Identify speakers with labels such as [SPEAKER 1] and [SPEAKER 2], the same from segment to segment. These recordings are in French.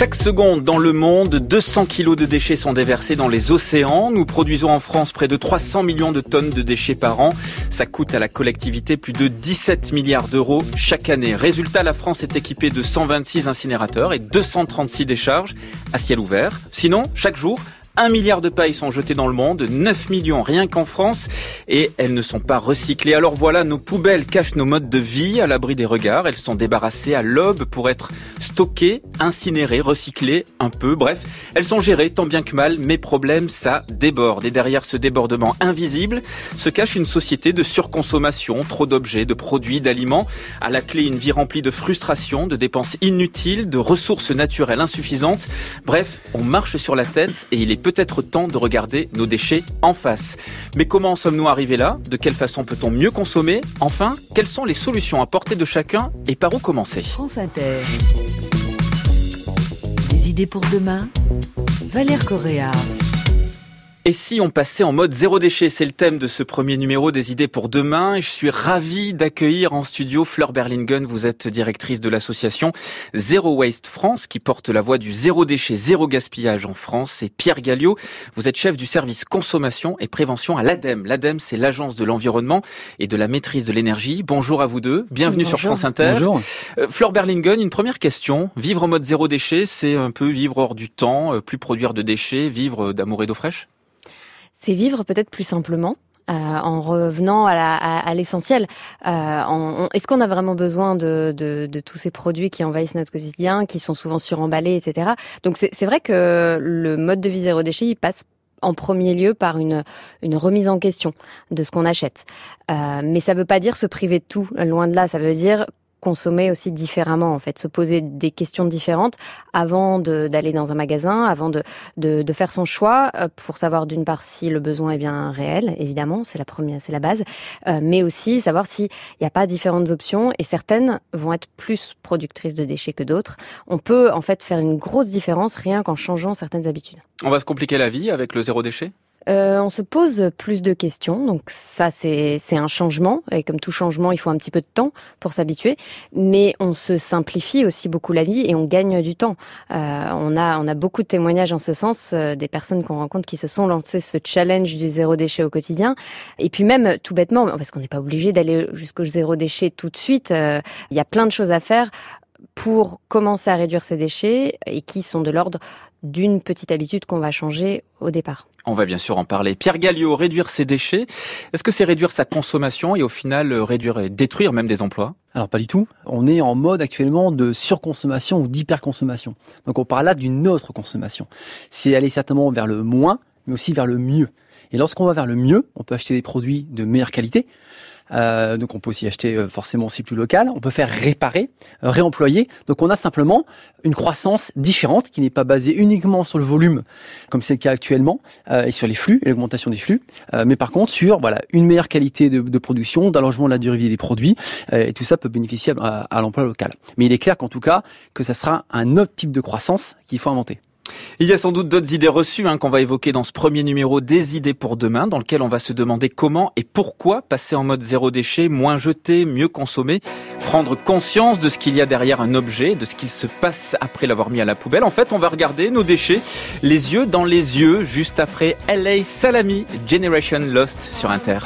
[SPEAKER 1] Chaque seconde dans le monde, 200 kilos de déchets sont déversés dans les océans. Nous produisons en France près de 300 millions de tonnes de déchets par an. Ça coûte à la collectivité plus de 17 milliards d'euros chaque année. Résultat, la France est équipée de 126 incinérateurs et 236 décharges à ciel ouvert. Sinon, chaque jour, un milliard de pailles sont jetées dans le monde, 9 millions rien qu'en France, et elles ne sont pas recyclées. Alors voilà, nos poubelles cachent nos modes de vie à l'abri des regards. Elles sont débarrassées à l'aube pour être stockées, incinérées, recyclées un peu. Bref, elles sont gérées tant bien que mal, mais problème, ça déborde. Et derrière ce débordement invisible se cache une société de surconsommation, trop d'objets, de produits, d'aliments. À la clé, une vie remplie de frustration, de dépenses inutiles, de ressources naturelles insuffisantes. Bref, on marche sur la tête et il est peut-être temps de regarder nos déchets en face. Mais comment sommes-nous arrivés là? De quelle façon peut-on mieux consommer? Enfin, quelles sont les solutions à portée de chacun et par où commencer?
[SPEAKER 2] France Inter. Des idées pour demain? Valère Correa.
[SPEAKER 1] Et si on passait en mode zéro déchet? C'est le thème de ce premier numéro des idées pour demain. Et je suis ravi d'accueillir en studio Fleur Berlingen. Vous êtes directrice de l'association Zero Waste France qui porte la voix du zéro déchet, zéro gaspillage en France. Et Pierre Galliot, vous êtes chef du service consommation et prévention à l'ADEME. L'ADEME, c'est l'agence de l'environnement et de la maîtrise de l'énergie. Bonjour à vous deux. Bienvenue
[SPEAKER 3] Bonjour.
[SPEAKER 1] sur France Inter.
[SPEAKER 3] Bonjour.
[SPEAKER 1] Euh, Fleur Berlingen, une première question. Vivre en mode zéro déchet, c'est un peu vivre hors du temps, euh, plus produire de déchets, vivre d'amour et d'eau fraîche?
[SPEAKER 4] C'est vivre peut-être plus simplement. Euh, en revenant à, la, à, à l'essentiel, euh, est-ce qu'on a vraiment besoin de, de, de tous ces produits qui envahissent notre quotidien, qui sont souvent suremballés, etc. Donc c'est vrai que le mode de vie zéro déchet, il passe en premier lieu par une, une remise en question de ce qu'on achète. Euh, mais ça veut pas dire se priver de tout, loin de là. Ça veut dire consommer aussi différemment, en fait, se poser des questions différentes avant d'aller dans un magasin, avant de, de, de faire son choix euh, pour savoir d'une part si le besoin est bien réel, évidemment, c'est la première, c'est la base, euh, mais aussi savoir s'il n'y a pas différentes options et certaines vont être plus productrices de déchets que d'autres. On peut en fait faire une grosse différence rien qu'en changeant certaines habitudes.
[SPEAKER 1] On va se compliquer la vie avec le zéro déchet?
[SPEAKER 4] Euh, on se pose plus de questions, donc ça c'est un changement et comme tout changement, il faut un petit peu de temps pour s'habituer, mais on se simplifie aussi beaucoup la vie et on gagne du temps. Euh, on a on a beaucoup de témoignages en ce sens euh, des personnes qu'on rencontre qui se sont lancées ce challenge du zéro déchet au quotidien et puis même tout bêtement parce qu'on n'est pas obligé d'aller jusqu'au zéro déchet tout de suite, euh, il y a plein de choses à faire pour commencer à réduire ces déchets et qui sont de l'ordre d'une petite habitude qu'on va changer au départ.
[SPEAKER 1] On va bien sûr en parler. Pierre Galliot, réduire ses déchets, est-ce que c'est réduire sa consommation et au final euh, réduire et détruire même des emplois?
[SPEAKER 3] Alors pas du tout. On est en mode actuellement de surconsommation ou d'hyperconsommation. Donc on parle là d'une autre consommation. C'est aller certainement vers le moins, mais aussi vers le mieux. Et lorsqu'on va vers le mieux, on peut acheter des produits de meilleure qualité. Euh, donc on peut aussi acheter euh, forcément aussi plus local. On peut faire réparer, euh, réemployer. Donc on a simplement une croissance différente qui n'est pas basée uniquement sur le volume, comme c'est le cas actuellement, euh, et sur les flux l'augmentation des flux, mais par contre sur voilà une meilleure qualité de, de production, d'allongement de la durée de vie des produits, et tout ça peut bénéficier à, à l'emploi local. Mais il est clair qu'en tout cas que ça sera un autre type de croissance qu'il faut inventer.
[SPEAKER 1] Il y a sans doute d'autres idées reçues hein, qu'on va évoquer dans ce premier numéro des idées pour demain, dans lequel on va se demander comment et pourquoi passer en mode zéro déchet, moins jeter, mieux consommer, prendre conscience de ce qu'il y a derrière un objet, de ce qu'il se passe après l'avoir mis à la poubelle. En fait, on va regarder nos déchets les yeux dans les yeux, juste après LA Salami, Generation Lost sur Inter.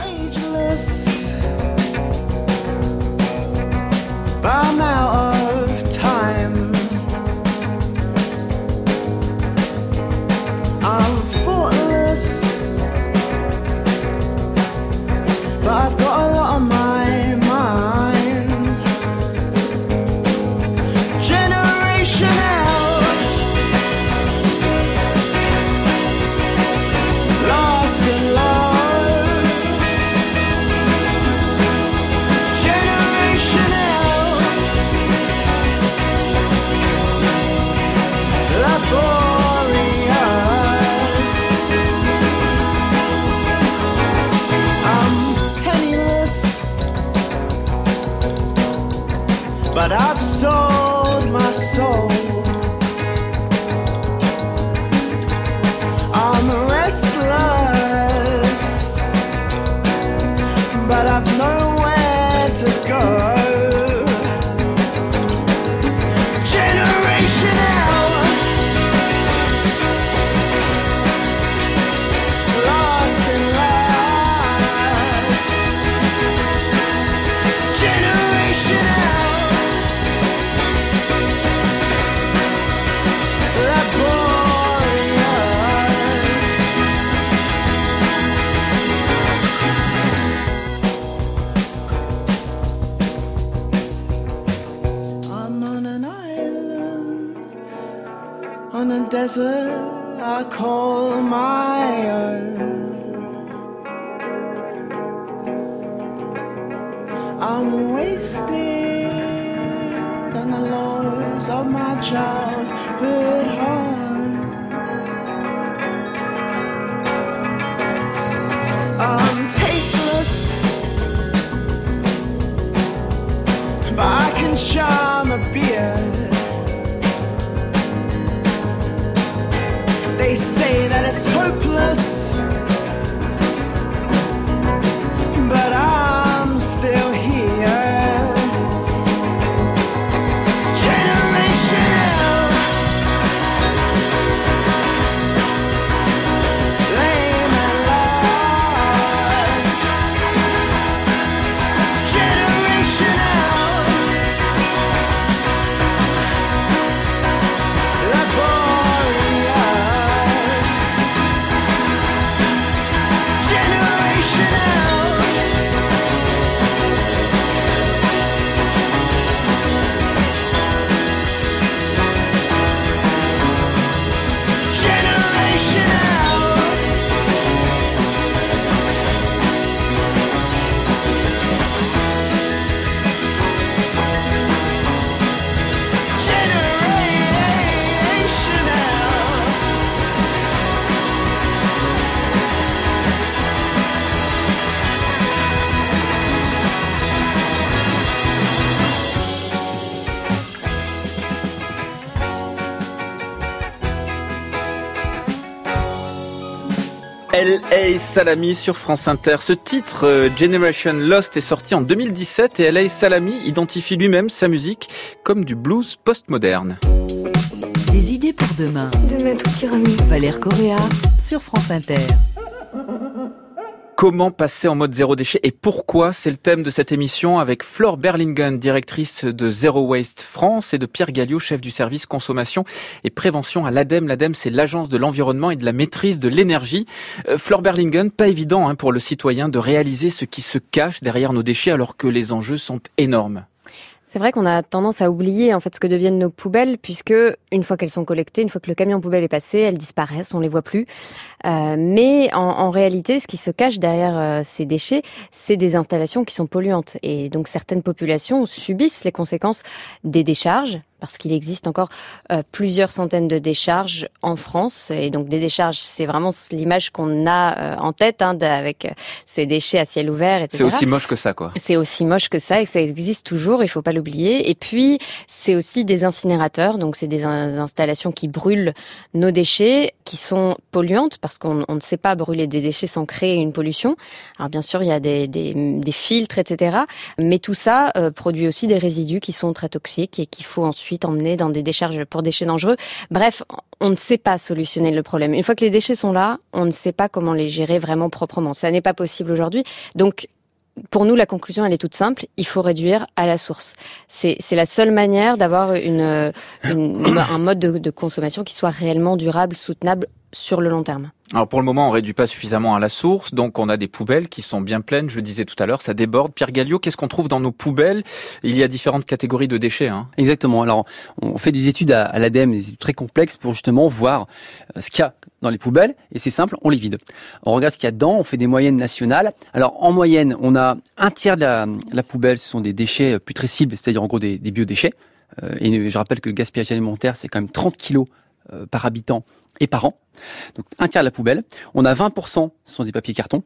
[SPEAKER 5] that I've
[SPEAKER 6] Call my own. I'm wasted on the laws of my childhood
[SPEAKER 1] L.A. Salami sur France Inter. Ce titre, euh, Generation Lost, est sorti en 2017 et L.A. Salami identifie lui-même sa musique comme du blues postmoderne.
[SPEAKER 2] Des idées pour demain.
[SPEAKER 7] Demain tout ira mieux.
[SPEAKER 2] Valère Correa sur France Inter.
[SPEAKER 1] Comment passer en mode zéro déchet et pourquoi C'est le thème de cette émission avec Flore Berlingen, directrice de Zero Waste France et de Pierre Galliot, chef du service consommation et prévention à l'ADEME. L'ADEME, c'est l'agence de l'environnement et de la maîtrise de l'énergie. Euh, Flore Berlingen, pas évident hein, pour le citoyen de réaliser ce qui se cache derrière nos déchets alors que les enjeux sont énormes.
[SPEAKER 4] C'est vrai qu'on a tendance à oublier en fait ce que deviennent nos poubelles, puisque une fois qu'elles sont collectées, une fois que le camion poubelle est passé, elles disparaissent, on les voit plus. Euh, mais en, en réalité, ce qui se cache derrière euh, ces déchets, c'est des installations qui sont polluantes. Et donc certaines populations subissent les conséquences des décharges, parce qu'il existe encore euh, plusieurs centaines de décharges en France. Et donc des décharges, c'est vraiment l'image qu'on a euh, en tête, hein, avec euh, ces déchets à ciel ouvert, etc.
[SPEAKER 1] C'est aussi moche que ça, quoi.
[SPEAKER 4] C'est aussi moche que ça et que ça existe toujours, il faut pas l'oublier. Et puis, c'est aussi des incinérateurs, donc c'est des in- installations qui brûlent nos déchets, qui sont polluantes parce qu'on on ne sait pas brûler des déchets sans créer une pollution. Alors bien sûr, il y a des, des, des filtres, etc. Mais tout ça euh, produit aussi des résidus qui sont très toxiques et qu'il faut ensuite emmener dans des décharges pour déchets dangereux. Bref, on ne sait pas solutionner le problème. Une fois que les déchets sont là, on ne sait pas comment les gérer vraiment proprement. Ça n'est pas possible aujourd'hui. Donc, pour nous, la conclusion, elle est toute simple. Il faut réduire à la source. C'est la seule manière d'avoir un mode de, de consommation qui soit réellement durable, soutenable sur le long terme.
[SPEAKER 1] Alors pour le moment, on réduit pas suffisamment à la source, donc on a des poubelles qui sont bien pleines. Je disais tout à l'heure, ça déborde. Pierre Galliot, qu'est-ce qu'on trouve dans nos poubelles? Il y a différentes catégories de déchets. Hein.
[SPEAKER 3] Exactement. Alors, on fait des études à, l'ADEME, des études très complexes pour justement voir euh, ce qu'il y a dans les poubelles. Et c'est simple, on les vide. On regarde ce qu'il y a dedans, on fait des moyennes nationales. Alors, en moyenne, on a un tiers de la, poubelle, ce sont des déchets putrescibles, c'est-à-dire en gros des, des biodéchets. Euh, et je rappelle que le gaspillage alimentaire, c'est quand même 30 kilos euh, par habitant et par an. Donc, un tiers de la poubelle. On a 20%, ce sont des papiers cartons.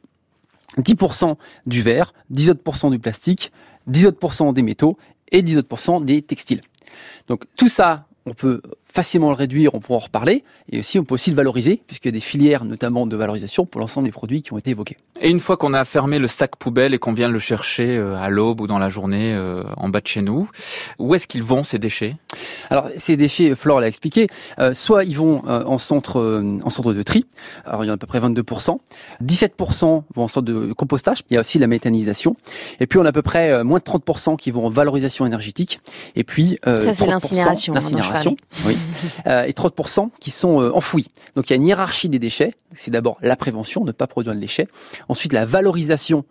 [SPEAKER 3] 10% du verre, 10 autres du plastique, 10 autres des métaux et 10 autres des textiles. Donc tout ça, on peut facilement le réduire, on pourra en reparler, et aussi on peut aussi le valoriser, puisqu'il y a des filières notamment de valorisation pour l'ensemble des produits qui ont été évoqués.
[SPEAKER 1] Et une fois qu'on a fermé le sac poubelle et qu'on vient le chercher euh, à l'aube ou dans la journée euh, en bas de chez nous, où est-ce qu'ils vont ces déchets?
[SPEAKER 3] Alors ces déchets, Flore l'a expliqué, euh, soit ils vont euh, en centre euh, en centre de tri, alors il y en a à peu près 22%, 17% vont en centre de compostage, il y a aussi la méthanisation, et puis on a à peu près moins de 30% qui vont en valorisation énergétique, et puis euh,
[SPEAKER 4] Ça, c'est
[SPEAKER 3] 30%,
[SPEAKER 4] l'incinération, hein,
[SPEAKER 3] l'incinération, oui, euh, et 30% qui sont euh, enfouis. Donc il y a une hiérarchie des déchets, c'est d'abord la prévention, ne pas produire de déchets, ensuite la valorisation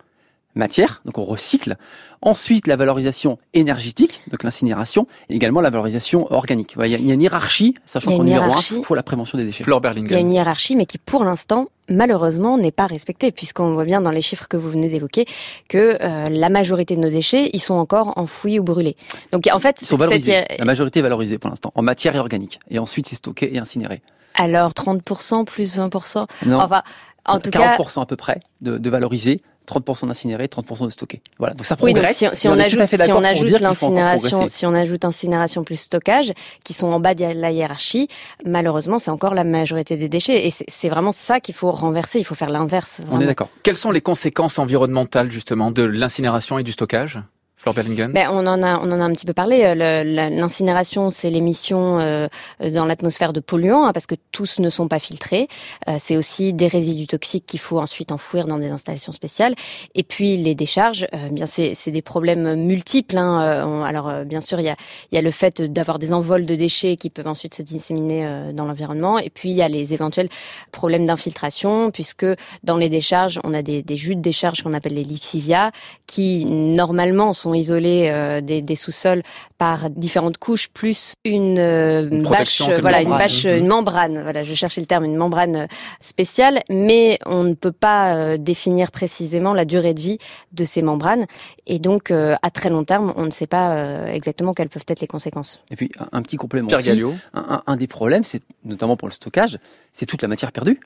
[SPEAKER 3] matière, donc on recycle. Ensuite, la valorisation énergétique, donc l'incinération, et également la valorisation organique. Il y, a- une hiérarchie, sachant qu'en
[SPEAKER 4] une
[SPEAKER 3] numéro
[SPEAKER 4] hiérarchie.
[SPEAKER 3] un, pour la prévention des déchets.
[SPEAKER 1] Flore
[SPEAKER 4] Il y a une hiérarchie, mais qui pour l'instant, malheureusement, n'est pas respectée, puisqu'on voit bien dans les chiffres que vous venez d'évoquer que euh, la majorité de nos déchets, ils sont encore enfouis ou brûlés. Donc en fait,
[SPEAKER 3] Ils sont valorisés. La majorité est valorisée pour l'instant, en matière et organique. Et ensuite, c'est stocké et incinéré.
[SPEAKER 4] alors 30% plus 20%.
[SPEAKER 3] Non,
[SPEAKER 4] Enfin, en tout cas,
[SPEAKER 3] 40% à peu près de, de valorisé, 30% d'incinéré, 30% de stocké. Voilà, donc ça
[SPEAKER 4] Oui, donc si, on, ajoute,
[SPEAKER 3] à fait
[SPEAKER 4] si on ajoute l'incinération, si on ajoute incinération plus stockage, qui sont en bas de la hiérarchie, malheureusement, c'est encore la majorité des déchets. Et c'est- vraiment ça qu'il faut renverser. Il faut faire l'inverse.
[SPEAKER 3] On est d'accord.
[SPEAKER 1] Quelles sont les conséquences environnementales justement de l'incinération et du stockage?
[SPEAKER 4] Ben, on en a, on en a un petit peu parlé. Euh, L'incinération, c'est l'émission euh, dans l'atmosphère de polluants, hein, parce que tous ne sont pas filtrés. Euh, c'est aussi des résidus toxiques qu'il faut ensuite enfouir dans des installations spéciales. Et puis les décharges, euh, bien c'est des problèmes multiples. Hein. Euh, alors euh, bien sûr, il y a, y a le fait d'avoir des envols de déchets qui peuvent ensuite se disséminer dans l'environnement. Et puis il y a les éventuels problèmes d'infiltration, puisque dans les décharges, on a des, des jus de décharge qu'on appelle les lixivia, qui normalement sont isolés euh, des, des sous-sols par différentes couches plus une, euh,
[SPEAKER 1] Une
[SPEAKER 4] bâche, euh, voilà, une
[SPEAKER 1] membrane.
[SPEAKER 4] bâche,
[SPEAKER 1] Mhm.
[SPEAKER 4] une membrane. Voilà, je cherchais le terme, une membrane euh, spéciale, mais on ne peut pas euh, définir précisément la durée de vie de ces membranes, et donc euh, à très long terme, on ne sait pas euh, exactement quelles peuvent être les conséquences.
[SPEAKER 3] Et puis, un, un petit complément
[SPEAKER 1] Pierre
[SPEAKER 3] aussi.
[SPEAKER 1] Galliot
[SPEAKER 3] Un, un- un des problèmes, c'est notamment pour le stockage, c'est toute la matière perdue.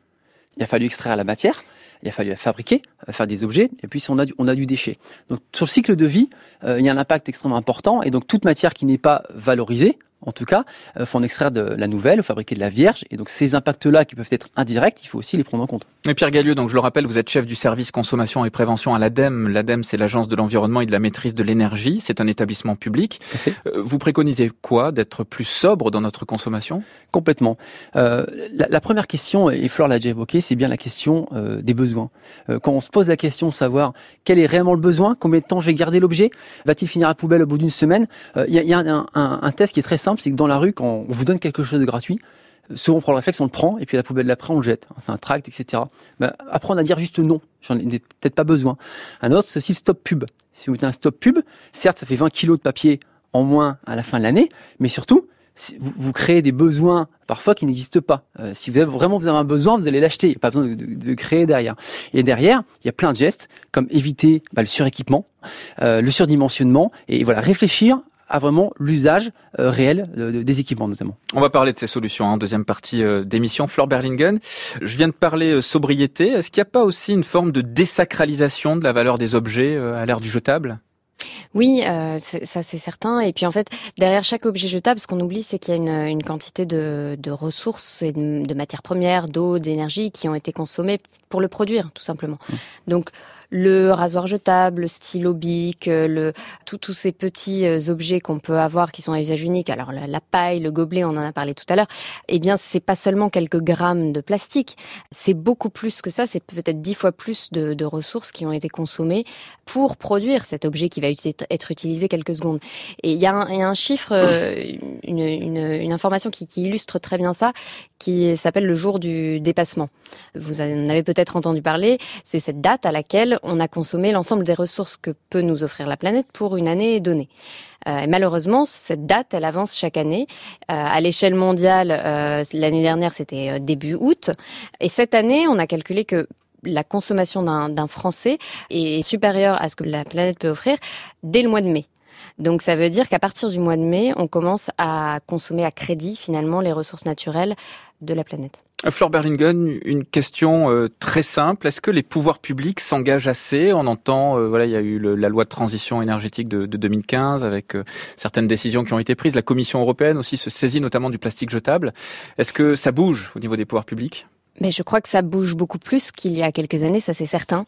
[SPEAKER 3] Il a fallu extraire la matière, il a fallu la fabriquer, euh, faire des objets, et puis on a du, du déchet. Donc sur le cycle de vie, euh, il y a un impact extrêmement important, et donc toute matière qui n'est pas valorisée, en tout cas, il faut en extraire de la nouvelle, ou fabriquer de la vierge, et donc ces impacts-là qui peuvent être indirects, il faut aussi les prendre en compte.
[SPEAKER 1] Et Pierre Gallieu, donc je le rappelle, vous êtes chef du service consommation et prévention à l'ADEME. L'ADEME, c'est l'agence de l'environnement et de la maîtrise de l'énergie. C'est un établissement public. Euh, Vous préconisez quoi D'être plus sobre dans notre consommation?
[SPEAKER 3] Complètement. Euh, la, la première question, et Flore l'a déjà évoqué, c'est bien la question euh, des besoins. Euh, quand on se pose la question de savoir quel est réellement le besoin, combien de temps je vais garder l'objet, va-t-il finir à poubelle au bout d'une semaine, euh, il y a, il y a un, un- un test qui est très simple, c'est que dans la rue, quand on vous donne quelque chose de gratuit, souvent on prend le réflexe, on le prend, et puis la poubelle d'après, on le jette. C'est un tract, etc. Ben, apprendre à dire juste non, j'en ai peut-être pas besoin. Un autre, c'est aussi le stop pub. Si vous mettez un stop pub, certes, ça fait 20 kilos de papier en moins à la fin de l'année, mais surtout, vous, créez des besoins parfois qui n'existent pas. Euh, si vous avez vraiment vous avez un besoin, vous allez l'acheter. Il n'y a pas besoin de créer derrière. Et derrière, il y a plein de gestes comme éviter bah, le suréquipement, euh, le surdimensionnement, et voilà réfléchir à vraiment l'usage euh, réel de- des équipements notamment.
[SPEAKER 1] On va parler de ces solutions en deuxième partie euh, d'émission. Flore Berlingen, je viens de parler euh, sobriété. Est-ce qu'il n'y a pas aussi une forme de désacralisation de la valeur des objets euh, à l'ère du jetable?
[SPEAKER 4] Oui, euh, ça c'est certain. Et puis en fait, derrière chaque objet jetable, ce qu'on oublie, c'est qu'il y a une, une quantité de, de ressources et de, de matières premières, d'eau, d'énergie qui ont été consommées pour le produire, tout simplement. Donc le rasoir jetable, le stylo bic, euh, le tous ces petits euh, objets qu'on peut avoir qui sont à usage unique. Alors la, paille, le gobelet, on en a parlé tout à l'heure. Eh bien, c'est pas seulement quelques grammes de plastique, c'est beaucoup plus que ça. C'est peut-être dix fois plus de, de ressources qui ont été consommées pour produire cet objet qui va être utilisé quelques secondes. Et il y, a un- y a un chiffre, euh, une, une- une information qui, qui illustre très bien ça, qui s'appelle le jour du dépassement. Vous en avez peut-être entendu parler. C'est cette date à laquelle on a consommé l'ensemble des ressources que peut nous offrir la planète pour une année donnée. Euh, et malheureusement, cette date, elle avance chaque année. Euh, à l'échelle mondiale, euh, l'année dernière, c'était début août. Et cette année, on a calculé que la consommation d'un d'un Français est supérieure à ce que la planète peut offrir dès le mois de mai. Donc ça veut dire qu'à partir du mois de mai, on commence à consommer à crédit finalement les ressources naturelles de la planète.
[SPEAKER 1] Flore Berlingen, une question euh, très simple. Est-ce que les pouvoirs publics s'engagent assez? On entend, euh, voilà, il y a eu la loi de transition énergétique de, de 2015 avec euh, certaines décisions qui ont été prises. La Commission européenne aussi se saisit notamment du plastique jetable. Est-ce que ça bouge au niveau des pouvoirs publics?
[SPEAKER 4] Mais je crois que ça bouge beaucoup plus qu'il y a quelques années, ça c'est certain,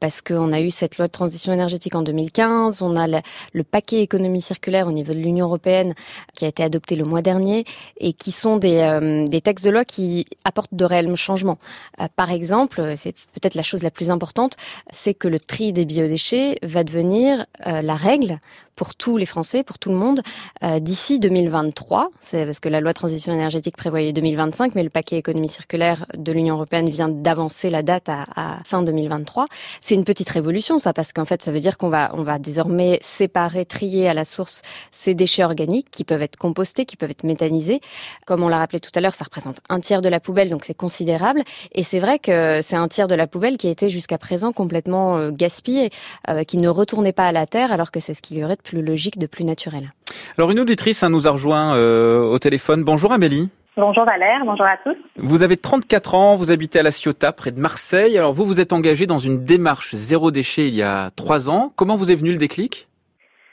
[SPEAKER 4] parce qu'on a eu cette loi de transition énergétique en 2015, on a le, paquet économie circulaire au niveau de l'Union européenne qui a été adopté le mois dernier et qui sont des, euh, des textes de loi qui apportent de réels changements. Euh, par exemple, c'est peut-être la chose la plus importante, c'est que le tri des biodéchets va devenir euh, la règle pour tous les Français, pour tout le monde, euh, d'ici 2023. C'est parce que la loi de transition énergétique prévoyait 2025, mais le paquet économie circulaire de l'Union européenne vient d'avancer la date à, fin 2023. C'est une petite révolution, ça, parce qu'en fait, ça veut dire qu'on va, on va désormais séparer, trier à la source ces déchets organiques qui peuvent être compostés, qui peuvent être méthanisés. Comme on l'a rappelé tout à l'heure, ça représente un tiers de la poubelle, donc c'est considérable. Et c'est vrai que c'est un tiers de la poubelle qui a été jusqu'à présent complètement euh, gaspillé, euh, qui ne retournait pas à la terre, alors que c'est ce qu'il y aurait de plus logique, de plus naturel.
[SPEAKER 1] Alors une auditrice hein, nous a rejoint euh, au téléphone. Bonjour Amélie.
[SPEAKER 8] Bonjour Valère, bonjour à tous.
[SPEAKER 1] Vous avez 34 ans, vous habitez à La Ciotat, près de Marseille. Alors vous, vous êtes engagé dans une démarche zéro déchet il y a trois ans. Comment vous est venu le déclic?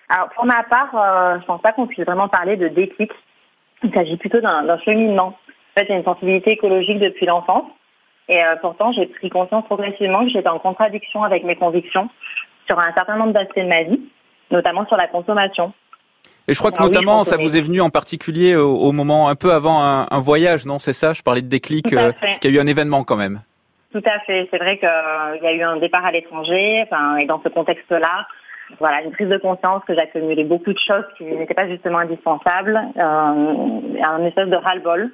[SPEAKER 8] Alors pour ma part, euh, je pense pas qu'on puisse vraiment parler de déclic. Il s'agit plutôt d'un d'un cheminement. En fait, j'ai une sensibilité écologique depuis l'enfance. Et euh, pourtant, j'ai pris conscience progressivement que j'étais en contradiction avec mes convictions sur un certain nombre d'aspects de ma vie, notamment sur la consommation.
[SPEAKER 1] Et je crois que
[SPEAKER 8] Ah
[SPEAKER 1] notamment, ça vous est venu en particulier au, au moment un peu avant un, un voyage, non C'est ça? Je parlais de déclic, euh, parce qu'il y a eu un événement quand même.
[SPEAKER 8] Tout à fait. C'est vrai qu'il y a eu un départ à l'étranger, enfin, et dans ce contexte-là, voilà, une prise de conscience que j'accumulais beaucoup de choses qui n'étaient pas justement indispensables, euh, un espèce de ras-le-bol.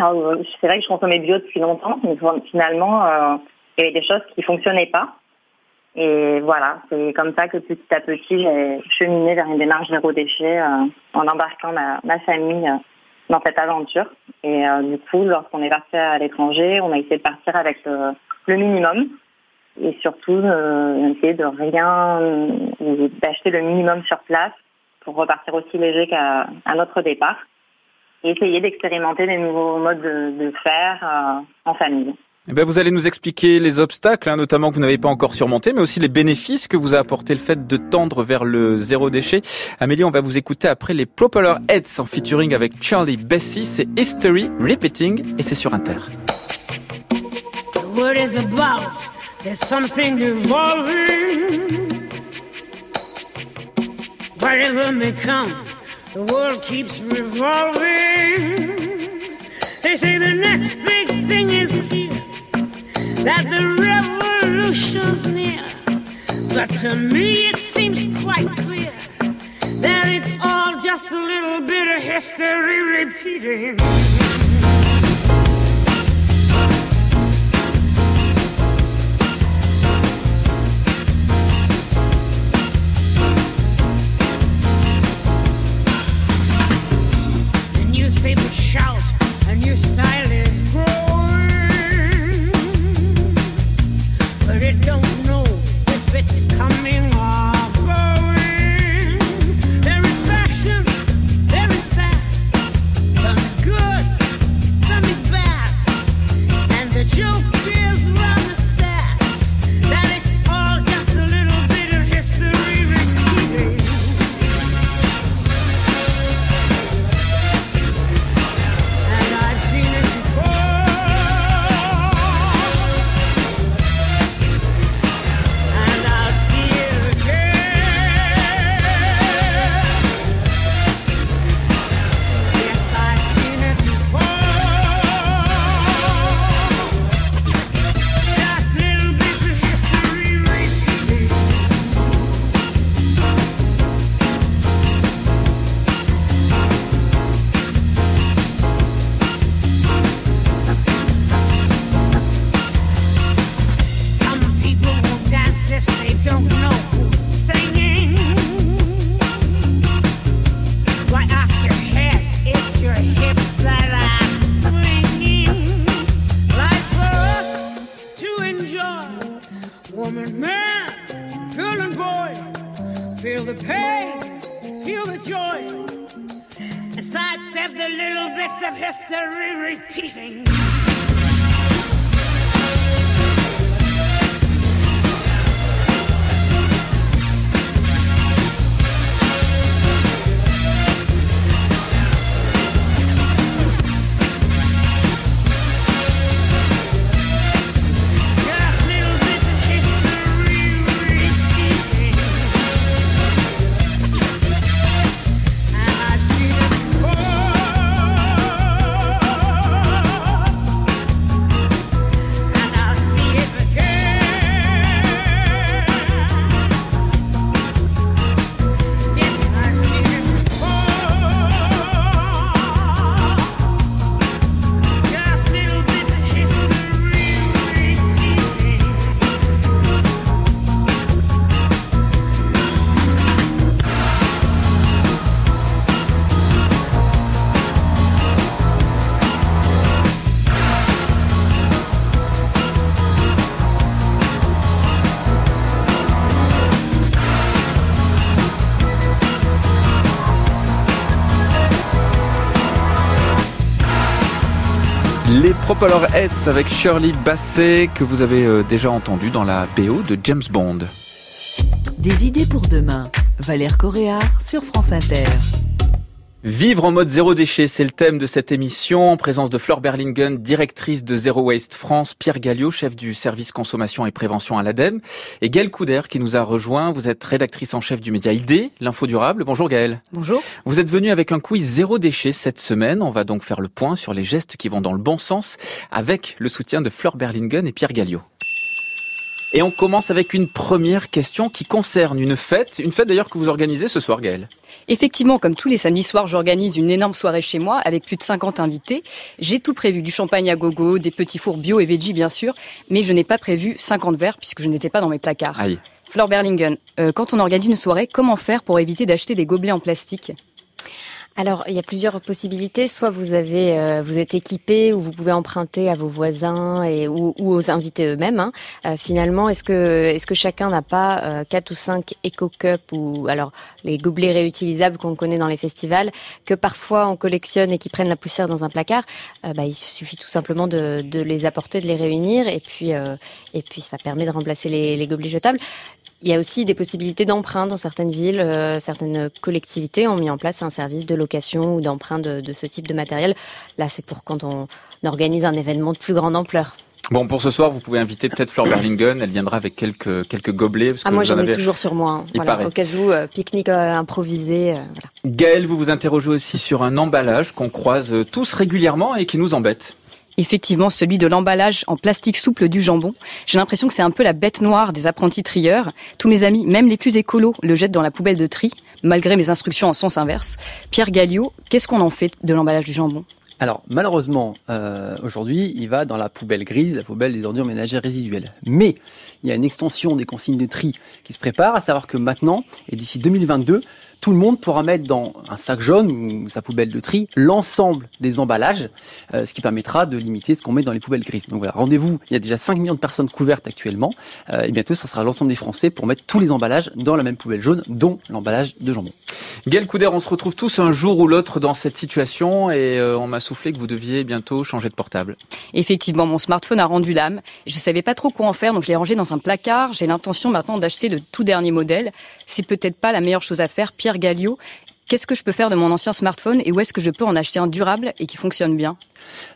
[SPEAKER 8] Euh, C'est vrai que je consommais bio depuis longtemps, mais finalement, il y avait des choses qui fonctionnaient pas. Et voilà, c'est comme ça que petit à petit, j'ai cheminé vers une démarche zéro déchet euh, en embarquant ma, ma famille euh, dans cette aventure. Et euh, du coup, lorsqu'on est parti à l'étranger, on a essayé de partir avec le, le minimum et surtout euh, essayer de rien, ou d'acheter le minimum sur place pour repartir aussi léger qu'à à notre départ et essayer d'expérimenter des nouveaux modes de, de faire euh, en famille.
[SPEAKER 1] Eh ben, vous allez nous expliquer les obstacles, hein, notamment que vous n'avez pas encore surmontés, mais aussi les bénéfices que vous a apporté le fait de tendre vers le zéro déchet. Amélie, on va vous écouter après les Propeller Heads en featuring avec Charlie Bessie. C'est History Repeating et c'est sur Inter.
[SPEAKER 9] Is about. There's something evolving. Whatever may come, the world keeps revolving. They say the next big thing is here, that the revolution's near. But to me, it seems quite clear that it's all just a little bit of history repeating. Newspapers shout,
[SPEAKER 1] Heads avec Shirley Basset que vous avez euh, déjà entendu dans la BO de James Bond.
[SPEAKER 2] Des idées pour demain. Valère Coréard sur France Inter.
[SPEAKER 1] Vivre en mode zéro déchet, c'est le thème de cette émission, en présence de Flore Berlingen, directrice de Zero Waste France, Pierre Galliot, chef du service consommation et prévention à l'ADEME, et Gaëlle Couder qui nous a rejoint. Vous êtes rédactrice en chef du média ID, l'info durable. Bonjour Gaëlle.
[SPEAKER 10] Bonjour.
[SPEAKER 1] Vous êtes venue avec un quiz zéro déchet cette semaine. On va donc faire le point sur les gestes qui vont dans le bon sens avec le soutien de Flore Berlingen et Pierre Galliot. Et on commence avec une première question qui concerne une fête, une fête d'ailleurs que vous organisez ce soir Gaëlle.
[SPEAKER 10] Effectivement, comme tous les samedis soirs, j'organise une énorme soirée chez moi avec plus de 50 invités. J'ai tout prévu, du champagne à gogo, des petits fours bio et veggie bien sûr, mais je n'ai pas prévu 50 verres puisque je n'étais pas dans mes placards.
[SPEAKER 1] Aïe.
[SPEAKER 10] Flore Berlingen, euh, quand on organise une soirée, comment faire pour éviter d'acheter des gobelets en plastique?
[SPEAKER 4] Alors, il y a plusieurs possibilités. Soit vous avez, euh, vous êtes équipé, ou vous pouvez emprunter à vos voisins et ou, ou aux invités eux-mêmes. hein. Euh, finalement, est-ce que, est-ce que chacun n'a pas euh, quatre ou cinq Eco Cup ou alors les gobelets réutilisables qu'on connaît dans les festivals que parfois on collectionne et qui prennent la poussière dans un placard? Euh, bah, Il suffit tout simplement de, de les apporter, de les réunir, et puis, euh, et puis ça permet de remplacer les, les gobelets jetables. Il y a aussi des possibilités d'emprunt dans certaines villes. euh, certaines collectivités ont mis en place un service de location ou d'emprunt de, de ce type de matériel. Là, c'est pour quand on organise un événement de plus grande ampleur.
[SPEAKER 1] Bon, pour ce soir, vous pouvez inviter peut-être Flore Berlingen. Elle viendra avec quelques, quelques gobelets. Parce
[SPEAKER 4] Ah, moi, j'en ai toujours sur moi. hein.
[SPEAKER 1] Il
[SPEAKER 4] Voilà,
[SPEAKER 1] paraît.
[SPEAKER 4] au cas où, euh, pique-nique euh, improvisé. euh, voilà.
[SPEAKER 1] Gaëlle, vous vous interrogez aussi sur un emballage qu'on croise euh, tous régulièrement et qui nous embête.
[SPEAKER 10] Effectivement, celui de l'emballage en plastique souple du jambon. J'ai l'impression que c'est un peu la bête noire des apprentis trieurs. Tous mes amis, même les plus écolos, le jettent dans la poubelle de tri, malgré mes instructions en sens inverse. Pierre Galliot, qu'est-ce qu'on en fait de l'emballage du jambon?
[SPEAKER 3] Alors malheureusement, euh, aujourd'hui, il va dans la poubelle grise, la poubelle des ordures ménagères résiduelles. Mais il y a une extension des consignes de tri qui se prépare, à savoir que maintenant, et d'ici 2022, tout le monde pourra mettre dans un sac jaune ou sa poubelle de tri l'ensemble des emballages, euh, ce qui permettra de limiter ce qu'on met dans les poubelles grises. Donc voilà, rendez-vous, il y a déjà 5 millions de personnes couvertes actuellement, euh, et bientôt ça sera l'ensemble des Français pour mettre tous les emballages dans la même poubelle jaune, dont l'emballage de jambon.
[SPEAKER 1] Gaëlle Couder, on se retrouve tous un jour ou l'autre dans cette situation et euh, on m'a soufflé que vous deviez bientôt changer de portable.
[SPEAKER 10] Effectivement, mon smartphone a rendu l'âme. Je savais pas trop quoi en faire, donc je l'ai rangé dans un placard. J'ai l'intention maintenant d'acheter le tout dernier modèle. C'est peut-être pas la meilleure chose à faire. Pierre Galliot, qu'est-ce que je peux faire de mon ancien smartphone et où est-ce que je peux en acheter un durable et qui fonctionne bien?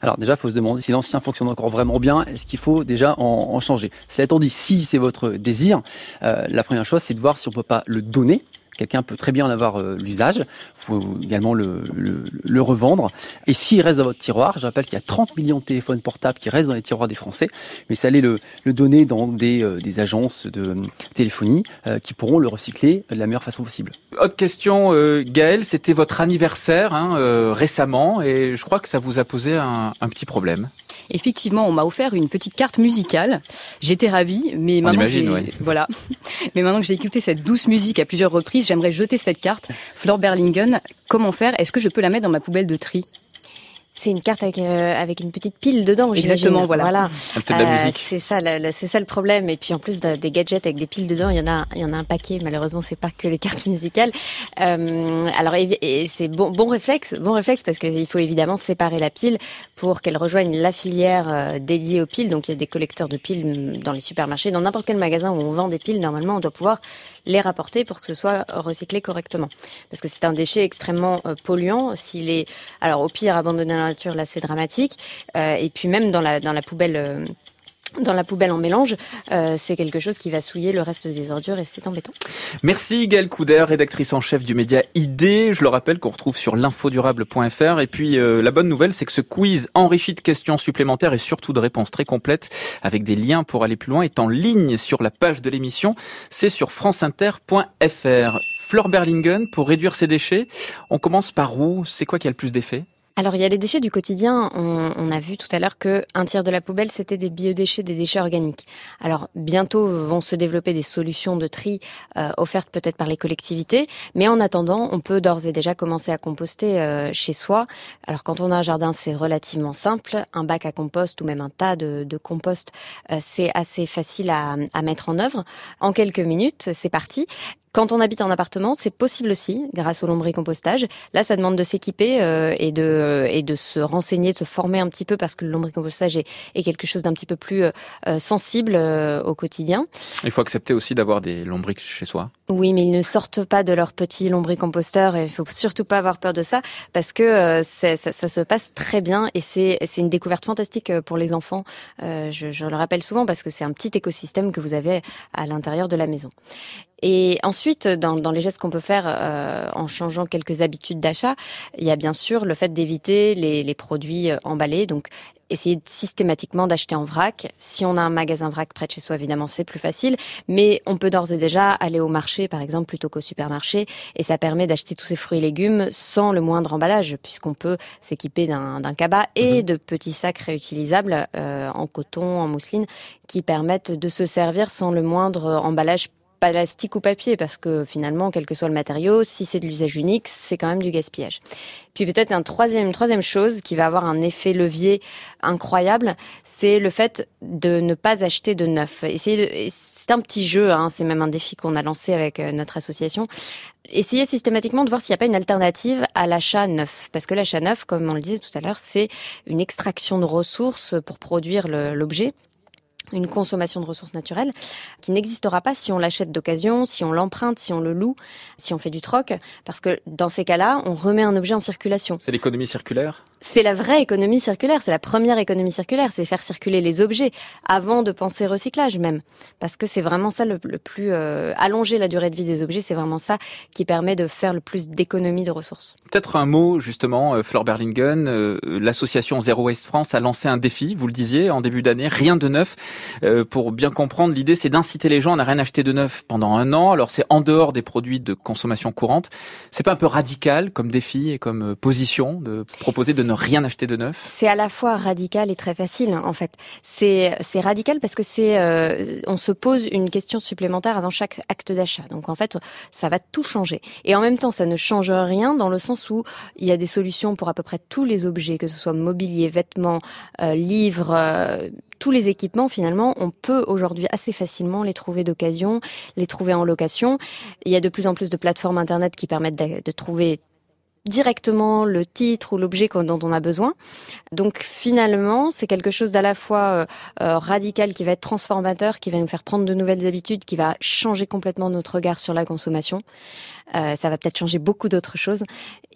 [SPEAKER 3] Alors déjà, il faut se demander si l'ancien fonctionne encore vraiment bien. Est-ce qu'il faut déjà en, changer? Cela étant dit, si c'est votre désir, euh, la première chose, c'est de voir si on peut pas le donner. Quelqu'un peut très bien en avoir euh, l'usage. Vous pouvez également le, le, le revendre. Et s'il reste dans votre tiroir, je rappelle qu'il y a 30 millions de téléphones portables qui restent dans les tiroirs des Français, mais ça allez le, le donner dans des, euh, des agences de euh, téléphonie euh, qui pourront le recycler de la meilleure façon possible.
[SPEAKER 1] Autre question, euh, Gaëlle, c'était votre anniversaire hein, récemment et je crois que ça vous a posé un, un petit problème.
[SPEAKER 10] Effectivement, on m'a offert une petite carte musicale. J'étais ravie, mais
[SPEAKER 1] On
[SPEAKER 10] maintenant que
[SPEAKER 1] imagine,
[SPEAKER 10] j'ai-
[SPEAKER 1] ouais.
[SPEAKER 10] voilà. Mais maintenant que j'ai écouté cette douce musique à plusieurs reprises, j'aimerais jeter cette carte. Flore Berlingen, comment faire? Est-ce que je peux la mettre dans ma poubelle de tri?
[SPEAKER 4] C'est une carte avec, euh, avec une petite pile dedans.
[SPEAKER 10] Exactement, voilà.
[SPEAKER 1] Elle fait de la
[SPEAKER 4] Euh,
[SPEAKER 1] musique.
[SPEAKER 4] C'est ça, c'est ça le problème. Et puis en plus de- des gadgets avec des piles dedans, il y en a, il y en a un paquet. Malheureusement, c'est pas que les cartes musicales. Euh, alors c'est bon, bon réflexe, bon réflexe parce qu'il faut évidemment séparer la pile pour qu'elle rejoigne la filière dédiée aux piles. Donc il y a des collecteurs de piles mm, dans les supermarchés, dans n'importe quel magasin où on vend des piles. Normalement, on doit pouvoir les rapporter pour que ce soit recyclé correctement. Parce que c'est un déchet extrêmement polluant. S'il est, alors au pire abandonné dans la nature, là c'est dramatique. Euh, et puis même dans la poubelle. euh, dans la poubelle en mélange, euh, c'est quelque chose qui va souiller le reste des ordures et c'est embêtant.
[SPEAKER 1] Merci Gaëlle Couder, rédactrice en chef du média ID. Je le rappelle qu'on retrouve sur l'infodurable.fr. Et puis la bonne nouvelle, c'est que ce quiz enrichi de questions supplémentaires et surtout de réponses très complètes avec des liens pour aller plus loin est en ligne sur la page de l'émission. C'est sur franceinter.fr. Fleur Berlingen, pour réduire ses déchets, on commence par où? C'est quoi qui a le plus d'effet?
[SPEAKER 4] Alors, il y a les déchets du quotidien. On, a vu tout à l'heure que un tiers de la poubelle, c'était des biodéchets, des déchets organiques. Alors, bientôt vont se développer des solutions de tri euh, offertes peut-être par les collectivités. Mais en attendant, on peut d'ores et déjà commencer à composter euh, chez soi. Alors, quand on a un jardin, c'est relativement simple. Un bac à compost ou même un tas de, de compost, euh, c'est assez facile à, à mettre en œuvre. En quelques minutes, c'est parti. Quand on habite en appartement, c'est possible aussi, grâce au lombricompostage. Là, ça demande de s'équiper euh, et de et de se renseigner, de se former un petit peu parce que le lombricompostage est, est quelque chose d'un petit peu plus euh, sensible euh, au quotidien.
[SPEAKER 1] Il faut accepter aussi d'avoir des lombrics chez soi.
[SPEAKER 4] Oui, mais ils ne sortent pas de leur petit lombricomposteur et il faut surtout pas avoir peur de ça parce que euh, ça, ça se passe très bien et c'est c'est une découverte fantastique euh, pour les enfants. Euh, je, je le rappelle souvent parce que c'est un petit écosystème que vous avez à l'intérieur de la maison. Et ensuite, dans, dans les gestes qu'on peut faire euh, en changeant quelques habitudes d'achat, il y a bien sûr le fait d'éviter les, les produits euh, emballés. Donc, essayer systématiquement d'acheter en vrac. Si on a un magasin vrac près de chez soi, évidemment, c'est plus facile. Mais on peut d'ores et déjà aller au marché, par exemple, plutôt qu'au supermarché. Et ça permet d'acheter tous ces fruits et légumes sans le moindre emballage, puisqu'on peut s'équiper d'un cabas et de petits sacs réutilisables euh, en coton, en mousseline, qui permettent de se servir sans le moindre emballage plastique ou papier parce que finalement quel que soit le matériau si c'est de l'usage unique c'est quand même du gaspillage. Puis peut-être un troisième une troisième chose qui va avoir un effet levier incroyable c'est le fait de ne pas acheter de neuf. Essayer de c'est un petit jeu hein, c'est même un défi qu'on a lancé avec euh, notre association. Essayez systématiquement de voir s'il n'y a pas une alternative à l'achat neuf. Parce que l'achat neuf, comme on le disait tout à l'heure, c'est une extraction de ressources pour produire l'objet une consommation de ressources naturelles qui n'existera pas si on l'achète d'occasion, si on l'emprunte, si on le loue, si on fait du troc, parce que dans ces cas-là, on remet un objet en circulation.
[SPEAKER 1] C'est l'économie circulaire?
[SPEAKER 4] C'est la vraie économie circulaire, c'est la première économie circulaire, c'est faire circuler les objets avant de penser recyclage même, parce que c'est vraiment ça le, plus euh, allonger la durée de vie des objets, c'est vraiment ça qui permet de faire le plus d'économie de ressources.
[SPEAKER 1] Peut-être un mot justement, euh, Fleur Berlingen, euh, l'association Zero Waste France a lancé un défi, vous le disiez, en début d'année, rien de neuf. Euh, pour bien comprendre, l'idée c'est d'inciter les gens à ne rien acheter de neuf pendant un an. Alors c'est en dehors des produits de consommation courante. C'est pas un peu radical comme défi et comme euh, position de proposer de rien acheter de neuf
[SPEAKER 4] C'est à la fois radical et très facile en fait. C'est radical parce que c'est euh, on se pose une question supplémentaire avant chaque acte d'achat. Donc en fait, ça va tout changer. Et en même temps, ça ne change rien dans le sens où il y a des solutions pour à peu près tous les objets, que ce soit mobilier, vêtements, euh, livres, euh, tous les équipements finalement, on peut aujourd'hui assez facilement les trouver d'occasion, les trouver en location. Il y a de plus en plus de plateformes internet qui permettent de trouver directement le titre ou l'objet dont on a besoin. Donc finalement, c'est quelque chose d'à la fois euh, euh, radical qui va être transformateur, qui va nous faire prendre de nouvelles habitudes, qui va changer complètement notre regard sur la consommation. Euh, ça va peut-être changer beaucoup d'autres choses,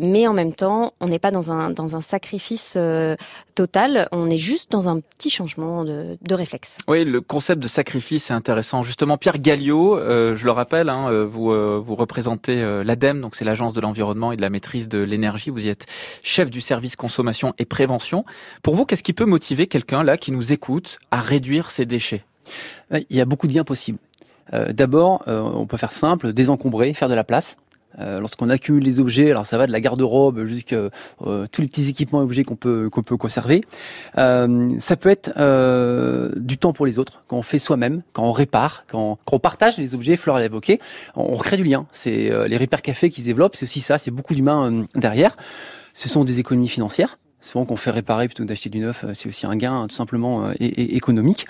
[SPEAKER 4] mais en même temps, on n'est pas dans un dans un sacrifice euh, total. On est juste dans un petit changement de, de réflexe.
[SPEAKER 1] Oui, le concept de sacrifice est intéressant. Justement, Pierre Galliot, euh, je le rappelle, hein, euh, vous vous représentez l'ADEME, donc c'est l'agence de l'environnement et de la maîtrise de l'énergie. Vous y êtes chef du service consommation et prévention. Pour vous, qu'est-ce qui peut motiver quelqu'un là qui nous écoute à réduire ses déchets?
[SPEAKER 3] Ouais, Il y a beaucoup de gains possibles. Euh, D'abord, euh, on peut faire simple, désencombrer, faire de la place. Euh, Lorsqu'on accumule les objets, alors ça va de la garde-robe jusqu'à euh, tous les petits équipements et objets qu'on peut qu'on peut conserver. Euh, ça peut être du temps pour les autres, quand on fait soi-même, quand on répare, quand, quand on partage les objets. Fleur l'a évoqué, on, recrée du lien. C'est les repères café qui se développent, c'est aussi ça. C'est beaucoup d'humains derrière. Ce sont des économies financières. Souvent qu'on fait réparer plutôt que d'acheter du neuf, c'est aussi un gain euh, tout simplement économique.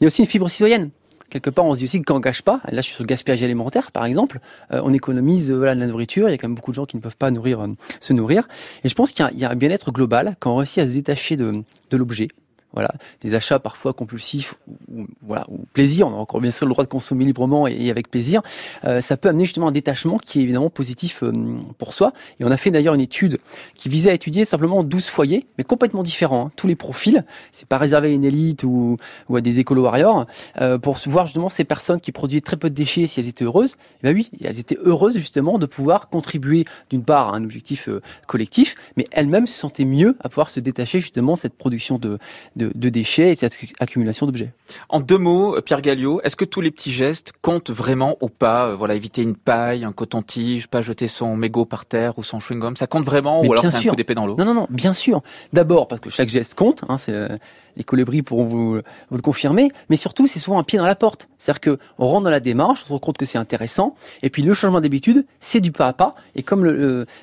[SPEAKER 3] Il y a aussi une fibre citoyenne quelque part, on se dit aussi que quand on gâche pas, là je suis sur le gaspillage alimentaire par exemple, euh, on économise euh, de la nourriture, il y a quand même beaucoup de gens qui ne peuvent pas nourrir, euh, se nourrir. Et je pense qu'il y a, un bien-être global quand on réussit à se détacher de l'objet. Voilà, des achats parfois compulsifs ou, voilà, ou plaisir, on a encore bien sûr le droit de consommer librement et, et avec plaisir. Euh, ça peut amener justement un détachement qui est évidemment positif euh, pour soi. Et on a fait d'ailleurs une étude qui visait à étudier simplement 12 foyers, mais complètement différents, hein. tous les profils. C'est pas réservé à une élite ou, à des écolo warriors euh, pour voir justement ces personnes qui produisaient très peu de déchets si elles étaient heureuses. Eh ben oui, elles étaient heureuses justement de pouvoir contribuer d'une part à un objectif collectif, mais elles-mêmes se sentaient mieux à pouvoir se détacher justement de cette production de, de, de déchets et cette accumulation d'objets.
[SPEAKER 1] En deux mots, Pierre Galliot, est-ce que tous les petits gestes comptent vraiment ou pas Euh, Voilà, éviter une paille, un coton-tige, pas jeter son mégot par terre ou son chewing-gum, ça compte vraiment
[SPEAKER 3] Mais
[SPEAKER 1] ou alors c'est un coup d'épée dans l'eau?
[SPEAKER 3] Non, non, non, bien sûr. D'abord parce que chaque geste compte, hein, c'est, euh, les colibris pourront vous, vous le confirmer, mais surtout c'est souvent un pied dans la porte. C'est-à-dire que on rentre dans la démarche, on se rend compte que c'est intéressant, et puis le changement d'habitude, c'est du pas à pas. Et comme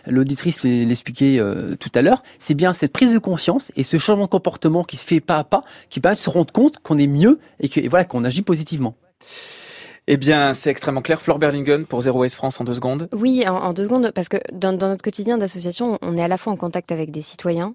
[SPEAKER 3] l'auditrice l'e- l'expliquait euh, tout à l'heure, c'est bien cette prise de conscience et ce changement de comportement qui se fait pas à pas, qui permet de se rendre compte qu'on est mieux et que voilà qu'on agit positivement.
[SPEAKER 1] Eh bien, c'est extrêmement clair. Flore Berlingen pour Zero Waste France en deux secondes.
[SPEAKER 4] Oui, en, deux secondes, parce que dans, dans notre quotidien d'association, on est à la fois en contact avec des citoyens,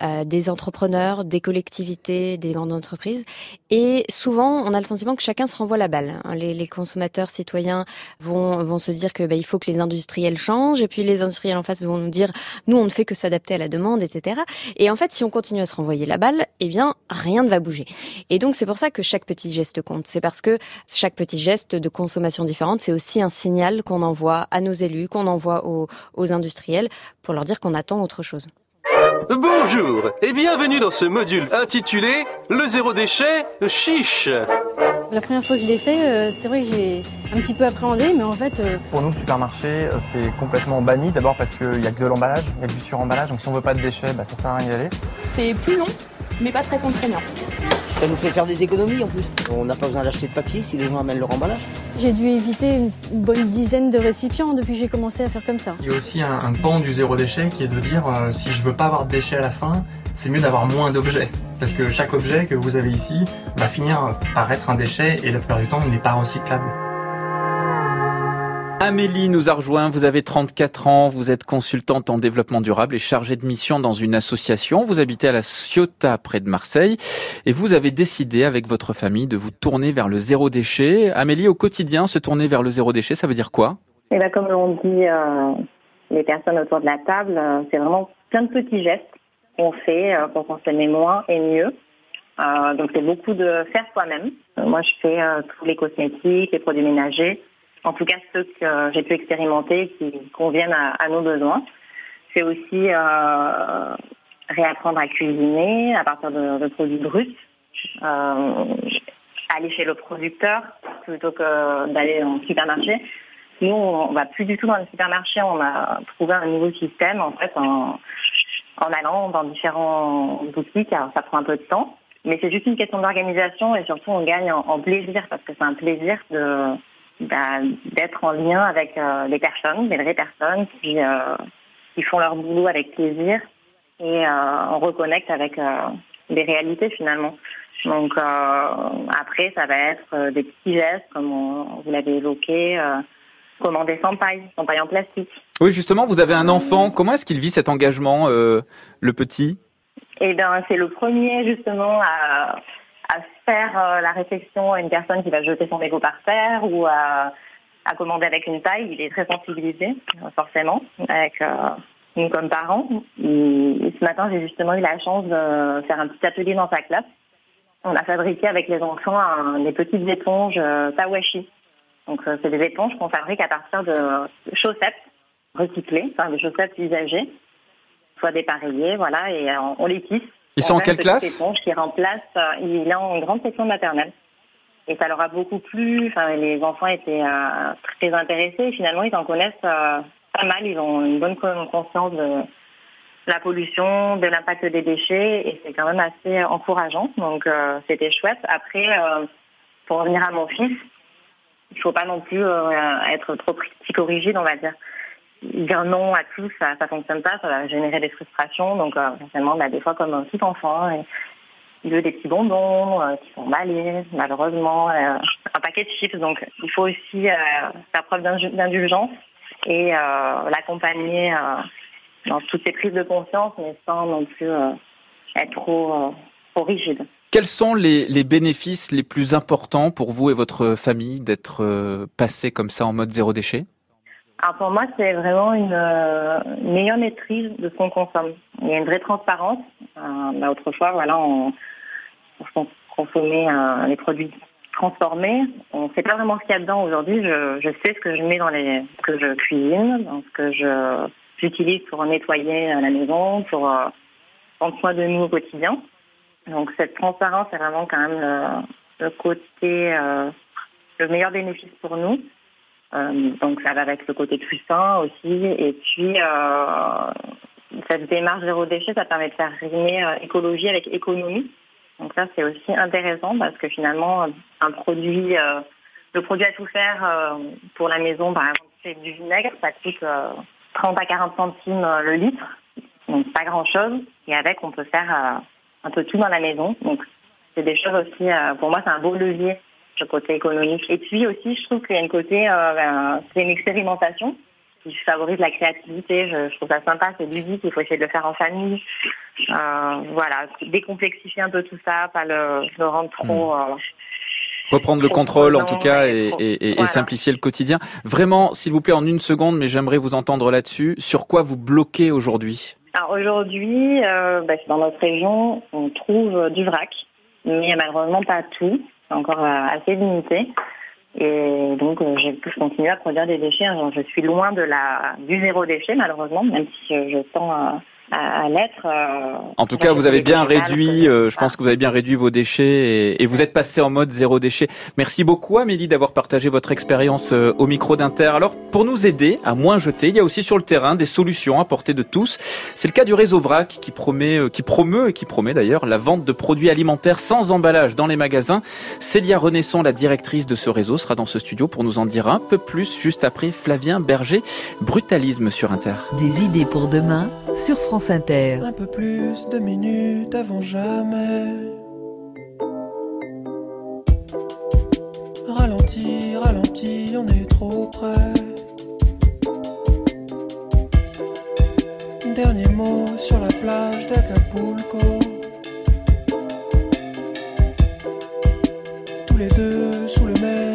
[SPEAKER 4] euh, des entrepreneurs, des collectivités, des grandes entreprises, et souvent, on a le sentiment que chacun se renvoie la balle. hein. Les, les consommateurs, citoyens vont, vont se dire que bah, il faut que les industriels changent, et puis les industriels en face vont nous dire, nous, on ne fait que s'adapter à la demande, etc. Et en fait, si on continue à se renvoyer la balle, eh bien, rien ne va bouger. Et donc, c'est pour ça que chaque petit geste compte. C'est parce que chaque petit geste de consommation différente, c'est aussi un signal qu'on envoie à nos élus, qu'on envoie aux, aux industriels pour leur dire qu'on attend autre chose.
[SPEAKER 11] Bonjour et bienvenue dans ce module intitulé Le zéro déchet chiche.
[SPEAKER 12] La première fois que je l'ai fait, euh, c'est vrai que j'ai un petit peu appréhendé, mais en fait, euh,
[SPEAKER 13] Pour nous, le supermarché, euh, c'est complètement banni. D'abord parce qu'il n'y a que de l'emballage, il y a que du suremballage. Donc si on veut pas de déchets, bah, ça sert à rien d'y aller.
[SPEAKER 7] C'est plus long, mais pas très contraignant.
[SPEAKER 14] Ça nous fait faire des économies en plus. On n'a pas besoin d'acheter de papier si les gens amènent leur emballage.
[SPEAKER 12] j'ai dû éviter une bonne dizaine de récipients depuis que j'ai commencé à faire comme ça.
[SPEAKER 13] Il y a aussi un, un pan du zéro déchet qui est de dire euh, si je veux pas avoir de déchets à la fin, c'est mieux d'avoir moins d'objets. Parce que chaque objet que vous avez ici va finir par être un déchet et la plupart du temps il n'est pas recyclable.
[SPEAKER 1] Amélie nous a rejoint. Vous avez 34 ans. Vous êtes consultante en développement durable et chargée de mission dans une association. Vous habitez à la Ciotat, près de Marseille. Et vous avez décidé, avec votre famille, de vous tourner vers le zéro déchet. Amélie, au quotidien, se tourner vers le zéro déchet, ça veut dire quoi?
[SPEAKER 8] Et ben, comme l'ont dit euh, les personnes autour de la table, euh, c'est vraiment plein de petits gestes qu'on fait euh, pour consommer moins et mieux. Euh, donc c'est beaucoup de faire soi-même. Moi, je fais tous les cosmétiques, les produits ménagers, en tout cas ceux que j'ai pu expérimenter qui conviennent à, nos besoins. C'est aussi euh, réapprendre à cuisiner à partir de, produits bruts. Euh, aller chez le producteur plutôt que d'aller en supermarché. Nous, on va plus du tout dans le supermarché. On a trouvé un nouveau système en fait en, en allant dans différents boutiques. Alors, ça prend un peu de temps, mais c'est juste une question d'organisation et surtout on gagne en, plaisir parce que c'est un plaisir de d'être en lien avec euh, les personnes, des vraies personnes qui euh, qui font leur boulot avec plaisir et euh, on reconnecte avec euh, des réalités finalement. Donc euh, après, ça va être euh, des petits gestes, comme on- vous l'avez évoqué, euh, commander sans paille, sans paille en plastique.
[SPEAKER 1] Oui, justement, vous avez un enfant. Comment est-ce qu'il vit cet engagement, euh, le petit?
[SPEAKER 8] Et ben c'est le premier justement à, à faire euh, la réflexion à une personne qui va jeter son mégot par terre ou à, à commander avec une taille. Il est très sensibilisé, euh, forcément, avec euh, nous comme parents. Ce matin, j'ai justement eu la chance de faire un petit atelier dans sa classe. On a fabriqué avec les enfants un- des petites éponges euh, Tawashi. Donc c'est des éponges qu'on fabrique à partir de chaussettes recyclées, enfin des chaussettes usagées, soit dépareillées, voilà, et on les tisse.
[SPEAKER 1] Ils sont
[SPEAKER 8] On
[SPEAKER 1] en quelle classe
[SPEAKER 8] éponge qui remplace, euh, il est en grande section maternelle. Et ça leur a beaucoup plu. Enfin, les enfants étaient euh, très intéressés. Finalement, ils en connaissent euh, pas mal. Ils ont une bonne con- conscience de la pollution, de l'impact des déchets, et c'est quand même assez encourageant. Donc, euh, c'était chouette. Après, pour revenir à mon fils, il faut pas non plus être trop psychorigide, on va dire. Dire non à tout, ça, ça fonctionne pas, ça va générer des frustrations. Donc, euh, forcément, bah, des fois, comme tout enfant, et il veut des petits bonbons euh, qui sont emballés, malheureusement, euh, un paquet de chips. Donc, il faut aussi euh, faire preuve d'indu- d'indulgence et euh, l'accompagner euh, dans toutes ces prises de conscience, mais sans non plus euh, être trop, euh, rigide.
[SPEAKER 1] Quels sont les, bénéfices les plus importants pour vous et votre famille d'être euh, passé comme ça en mode zéro déchet?
[SPEAKER 8] Alors pour moi, c'est vraiment une, euh, une meilleure maîtrise de ce qu'on consomme. Il y a une vraie transparence. Euh, bah, autrefois, voilà, on, on consommait euh, les produits transformés. On ne sait pas vraiment ce qu'il y a dedans aujourd'hui. Je, je sais ce que je mets dans les, ce que je cuisine, dans ce que je j'utilise pour nettoyer la maison, pour euh, prendre soin de nous au quotidien. Donc cette transparence est vraiment quand même le, le côté, euh, le meilleur bénéfice pour nous. Euh, donc ça va avec le côté plus sain aussi. Et puis euh, cette démarche zéro déchet, ça permet de faire rimer euh, écologie avec économie. Donc ça c'est aussi intéressant parce que finalement un produit, le produit à tout faire pour la maison, par exemple c'est du vinaigre, ça coûte euh, 30 à 40 centimes le litre, donc pas grand chose. Et avec on peut faire un peu tout dans la maison. Donc c'est des choses aussi, pour moi c'est un beau levier le côté économique. Et puis aussi, je trouve qu'il y a une côté, euh, ben, c'est une expérimentation qui favorise la créativité. Je, je trouve ça sympa, c'est ludique, il faut essayer de le faire en famille. Euh, voilà, décomplexifier un peu tout ça, pas le, le rendre trop... euh,
[SPEAKER 1] Reprendre le contrôle en tout cas
[SPEAKER 8] et
[SPEAKER 1] simplifier le quotidien. Vraiment, s'il vous plaît, en une seconde, mais j'aimerais vous entendre là-dessus. Sur quoi vous bloquez aujourd'hui?
[SPEAKER 8] Alors aujourd'hui, bah, dans notre région, on trouve du vrac, mais malheureusement pas tout. C'est encore euh, assez limité. Et donc, euh, je, je continue à produire des déchets. Alors, je suis loin de la du zéro déchet, malheureusement, même si euh, je tends à, l'être. euh,
[SPEAKER 1] En tout cas, vous avez bien réduit, euh, je pense que vous avez bien réduit vos déchets et, et vous êtes passé en mode zéro déchet. Merci beaucoup Amélie d'avoir partagé votre expérience euh, au micro d'Inter. Alors, pour nous aider à moins jeter, il y a aussi sur le terrain des solutions à portée de tous. C'est le cas du réseau VRAC qui promet, euh, qui promeut et qui promet d'ailleurs la vente de produits alimentaires sans emballage dans les magasins. Célia Renaissant, la directrice de ce réseau, sera dans ce studio pour nous en dire un peu plus juste après Flavien Berger. Brutalisme sur Inter.
[SPEAKER 2] Des idées pour demain sur France
[SPEAKER 5] Un peu plus de minutes avant jamais. Ralenti, ralenti, on est trop près. Dernier mot sur la plage d'Acapulco. Tous les deux sous le même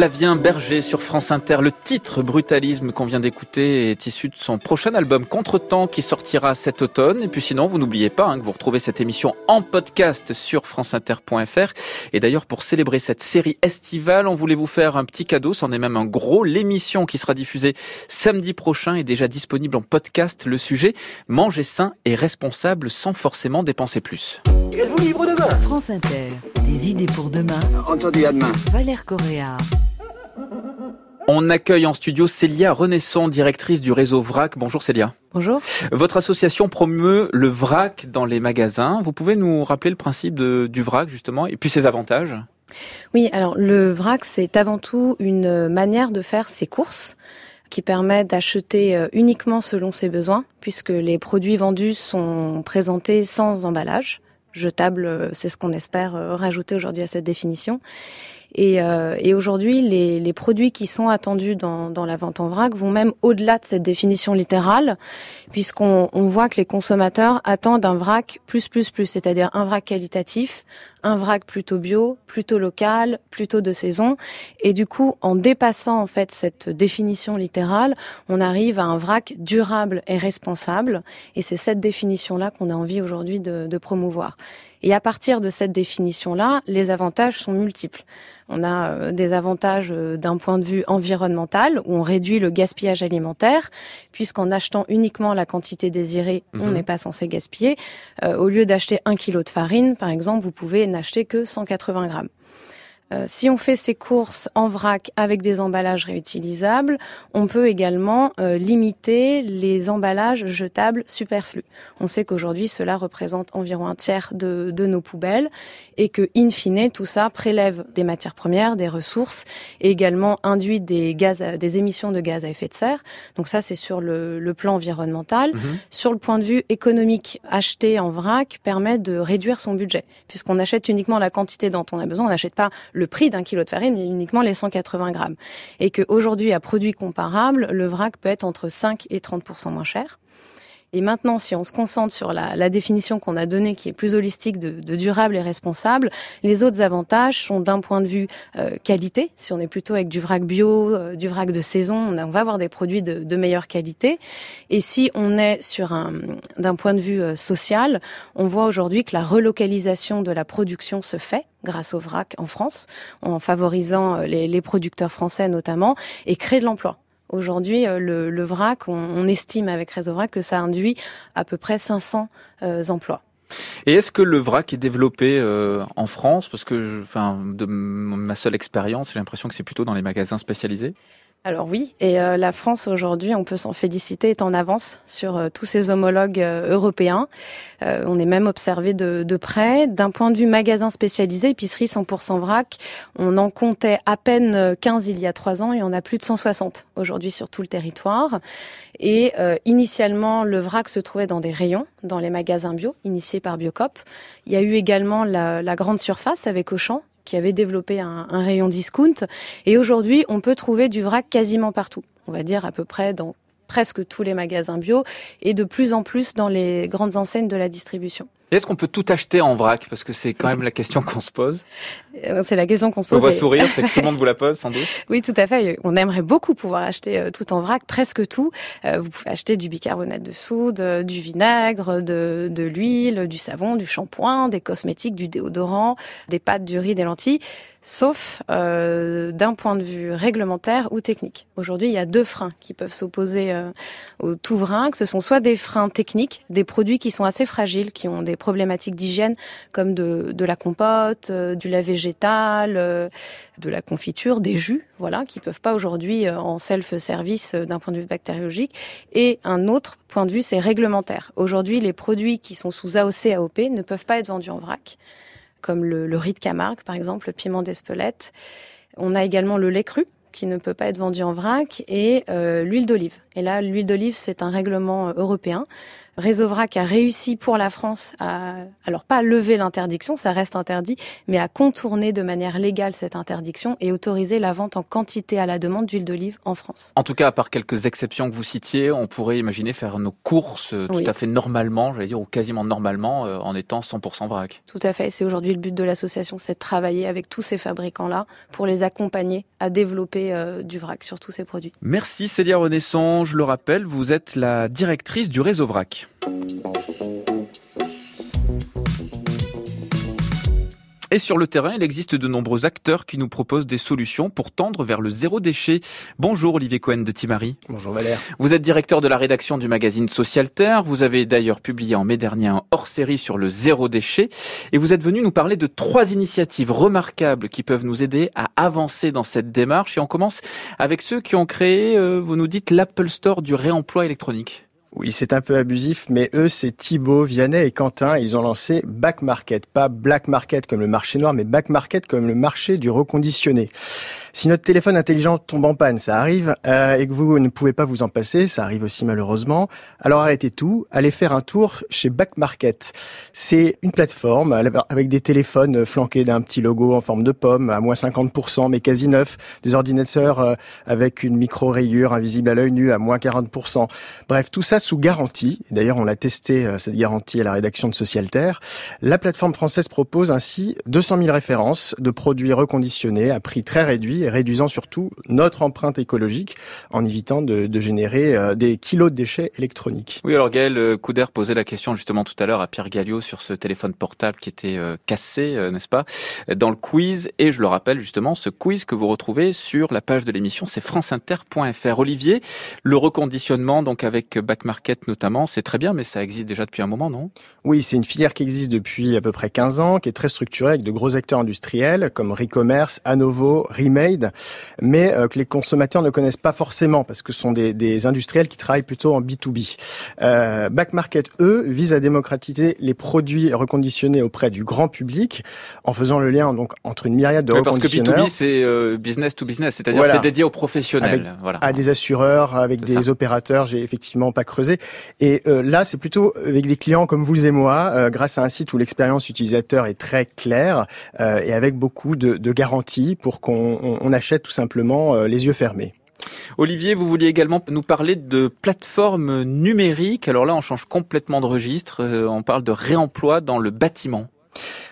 [SPEAKER 1] Flavien Berger sur France Inter. Le titre Brutalisme qu'on vient d'écouter est issu de son prochain album Contretemps qui sortira cet automne. Et puis sinon, vous n'oubliez pas hein, que vous retrouvez cette émission en podcast sur franceinter.fr. Et d'ailleurs, pour célébrer cette série estivale, on voulait vous faire un petit cadeau. C'en est même un gros. L'émission qui sera diffusée samedi prochain est déjà disponible en podcast. Le sujet, manger sain et responsable sans forcément dépenser plus.
[SPEAKER 2] Êtes-vous libre demain? France Inter. Des idées pour demain.
[SPEAKER 15] Entendu, à demain.
[SPEAKER 2] Valère Correa.
[SPEAKER 1] On accueille en studio Célia Renaissant, directrice du réseau VRAC. Bonjour Célia.
[SPEAKER 4] Bonjour.
[SPEAKER 1] Votre association promeut le vrac dans les magasins. Vous pouvez nous rappeler le principe de- du vrac justement et puis ses avantages?
[SPEAKER 15] Oui, alors le vrac, c'est avant tout une manière de faire ses courses qui permet d'acheter euh, uniquement selon ses besoins, puisque les produits vendus sont présentés sans emballage. Jetable, euh, c'est ce qu'on espère euh, rajouter aujourd'hui à cette définition. Et, euh, et aujourd'hui, les, les, produits qui sont attendus dans, dans, la vente en vrac vont même au-delà de cette définition littérale, puisqu'on on voit que les consommateurs attendent un vrac plus plus plus, c'est-à-dire un vrac qualitatif, un vrac plutôt bio, plutôt local, plutôt de saison. Et du coup, en dépassant en fait cette définition littérale, on arrive à un vrac durable et responsable. Et c'est cette définition-là qu'on a envie aujourd'hui de, de promouvoir. Et à partir de cette définition-là, les avantages sont multiples. On a euh, des avantages euh, d'un point de vue environnemental, où on réduit le gaspillage alimentaire, puisqu'en achetant uniquement la quantité désirée, on
[SPEAKER 16] Mhm.
[SPEAKER 15] n'est pas censé gaspiller. Euh, au lieu d'acheter un kilo de farine, par exemple, vous pouvez n'acheter que 180 grammes. Euh, si on fait ses courses en vrac avec des emballages réutilisables, on peut également euh, limiter les emballages jetables superflus. On sait qu'aujourd'hui, cela représente environ un tiers de, de nos poubelles et que, in fine, tout ça prélève des matières premières, des ressources et également induit des gaz, à- des émissions de gaz à effet de serre. Donc ça, c'est sur le, le plan environnemental.
[SPEAKER 16] Mhm.
[SPEAKER 15] Sur le point de vue économique, acheter en vrac permet de réduire son budget, puisqu'on achète uniquement la quantité dont on a besoin. On n'achète pas le prix d'un kilo de farine, mais uniquement les 180 grammes. Et qu'aujourd'hui, à produit comparable, le vrac peut être entre 5 et 30% moins cher. Et maintenant, si on se concentre sur la, la définition qu'on a donnée, qui est plus holistique de, de durable et responsable, les autres avantages sont d'un point de vue euh, qualité. Si on est plutôt avec du vrac bio, euh, du vrac de saison, on, va avoir des produits de, de meilleure qualité. Et si on est sur un, d'un point de vue euh, social, on voit aujourd'hui que la relocalisation de la production se fait grâce au vrac en France, en favorisant euh, les, les producteurs français notamment, et crée de l'emploi. Aujourd'hui, euh, le, vrac, on, estime avec Réseau Vrac que ça induit à peu près 500 euh, emplois.
[SPEAKER 1] Et est-ce que le vrac est développé euh, en France? Parce que, enfin, de ma seule expérience, j'ai l'impression que c'est plutôt dans les magasins spécialisés.
[SPEAKER 15] Alors oui, et euh, la France aujourd'hui, on peut s'en féliciter, est en avance sur euh, tous ses homologues euh, européens. On est même observé de, près. D'un point de vue magasin spécialisé, épicerie 100% vrac, on en comptait à peine euh, 15 il y a trois ans et on a plus de 160 aujourd'hui sur tout le territoire. Et initialement, le vrac se trouvait dans des rayons, dans les magasins bio, initiés par Biocop. Il y a eu également la, la grande surface avec Auchan qui avait développé un, rayon discount. Et aujourd'hui, on peut trouver du vrac quasiment partout. On va dire à peu près dans presque tous les magasins bio et de plus en plus dans les grandes enseignes de la distribution.
[SPEAKER 1] Est-ce qu'on peut tout acheter en vrac? Parce que c'est quand même la question qu'on se pose.
[SPEAKER 15] Euh, C'est la question qu'on se
[SPEAKER 1] On
[SPEAKER 15] pose.
[SPEAKER 1] voit
[SPEAKER 15] et-
[SPEAKER 1] sourire, c'est que tout le monde vous la pose sans doute.
[SPEAKER 15] Oui, tout à fait. On aimerait beaucoup pouvoir acheter euh, tout en vrac, presque tout. Euh, vous pouvez acheter du bicarbonate de soude, du vinaigre, de, de l'huile, du savon, du shampoing, des cosmétiques, du déodorant, des pâtes, du riz, des lentilles, sauf euh, d'un point de vue réglementaire ou technique. Aujourd'hui, il y a deux freins qui peuvent s'opposer euh, au tout vrac. Ce sont soit des freins techniques, des produits qui sont assez fragiles, qui ont des problématiques d'hygiène, comme de, de la compote, euh, du lait végétal, euh, de la confiture, des jus, voilà, qui peuvent pas aujourd'hui euh, en self-service euh, d'un point de vue bactériologique. Et un autre point de vue, c'est réglementaire. Aujourd'hui, les produits qui sont sous AOC, AOP ne peuvent pas être vendus en vrac, comme le, riz de Camargue, par exemple, le piment d'Espelette. On a également le lait cru qui ne peut pas être vendu en vrac et l'huile d'olive. Et là, l'huile d'olive, c'est un règlement euh, européen. Réseau Vrac a réussi pour la France à, alors pas à lever l'interdiction, ça reste interdit, mais à contourner de manière légale cette interdiction et autoriser la vente en quantité à la demande d'huile d'olive en France.
[SPEAKER 1] En tout cas, à part quelques exceptions que vous citiez, on pourrait imaginer faire nos courses euh, tout
[SPEAKER 15] Oui.
[SPEAKER 1] à fait normalement, j'allais dire, ou quasiment normalement, euh, en étant 100% vrac.
[SPEAKER 15] Tout à fait. C'est aujourd'hui le but de l'association, c'est de travailler avec tous ces fabricants-là pour les accompagner à développer euh, du vrac sur tous ces produits.
[SPEAKER 1] Merci Célia Renaissance. Je le rappelle, vous êtes la directrice du réseau VRAC. Et sur le terrain, il existe de nombreux acteurs qui nous proposent des solutions pour tendre vers le zéro déchet. Bonjour Olivier Cohen de Timari.
[SPEAKER 17] Bonjour Valère.
[SPEAKER 1] Vous êtes directeur de la rédaction du magazine Social Terre. Vous avez d'ailleurs publié en mai dernier un hors-série sur le zéro déchet. Et vous êtes venu nous parler de trois initiatives remarquables qui peuvent nous aider à avancer dans cette démarche. Et on commence avec ceux qui ont créé, euh, vous nous dites, l'Apple Store du réemploi électronique.
[SPEAKER 16] Oui, c'est un peu abusif, mais eux, c'est Thibaut, Vianney et Quentin. Ils ont lancé Back Market, pas Black Market comme le marché noir, mais Back Market comme le marché du reconditionné. Si notre téléphone intelligent tombe en panne, ça arrive, euh, et que vous ne pouvez pas vous en passer, ça arrive aussi malheureusement, alors arrêtez tout, allez faire un tour chez Back Market. C'est une plateforme avec des téléphones flanqués d'un petit logo en forme de pomme, à moins 50%, mais quasi neuf, des ordinateurs euh, avec une micro-rayure invisible à l'œil nu à moins 40%. Bref, tout ça sous garantie. D'ailleurs, on a testé euh, cette garantie à la rédaction de Socialterre. La plateforme française propose ainsi 200 000 références de produits reconditionnés à prix très réduit et réduisant surtout notre empreinte écologique en évitant de, de générer euh, des kilos de déchets électroniques.
[SPEAKER 1] Oui, alors Gaël euh, Couder posait la question justement tout à l'heure à Pierre Galliot sur ce téléphone portable qui était euh, cassé, n'est-ce pas, dans le quiz. Et je le rappelle justement, ce quiz que vous retrouvez sur la page de l'émission, c'est franceinter.fr. Olivier, le reconditionnement, donc avec Back Market notamment, c'est très bien, mais ça existe déjà depuis un moment, non?
[SPEAKER 16] Oui, c'est une filière qui existe depuis à peu près 15 ans, qui est très structurée avec de gros acteurs industriels comme Recommerce, Anovo, Remake mais euh, que les consommateurs ne connaissent pas forcément parce que ce sont des, des industriels qui travaillent plutôt en B2B. Euh, Back Market, eux, vise à démocratiser les produits reconditionnés auprès du grand public en faisant le lien donc entre une myriade de
[SPEAKER 1] oui, Parce que
[SPEAKER 16] reconditionneurs.
[SPEAKER 1] B2B, c'est euh, business to business, c'est-à-dire
[SPEAKER 16] Voilà.
[SPEAKER 1] c'est dédié aux professionnels.
[SPEAKER 16] Avec-
[SPEAKER 1] voilà.
[SPEAKER 16] à des assureurs, avec des
[SPEAKER 1] ça.
[SPEAKER 16] opérateurs, j'ai effectivement pas creusé. Et euh, là, c'est plutôt avec des clients comme vous et moi, euh, grâce à un site où l'expérience utilisateur est très claire euh, et avec beaucoup de, de garanties pour qu'on on- achète tout simplement euh, les yeux fermés.
[SPEAKER 1] Olivier, vous vouliez également nous parler de plateformes numériques. Alors là, on change complètement de registre. Euh, on parle de réemploi dans le bâtiment.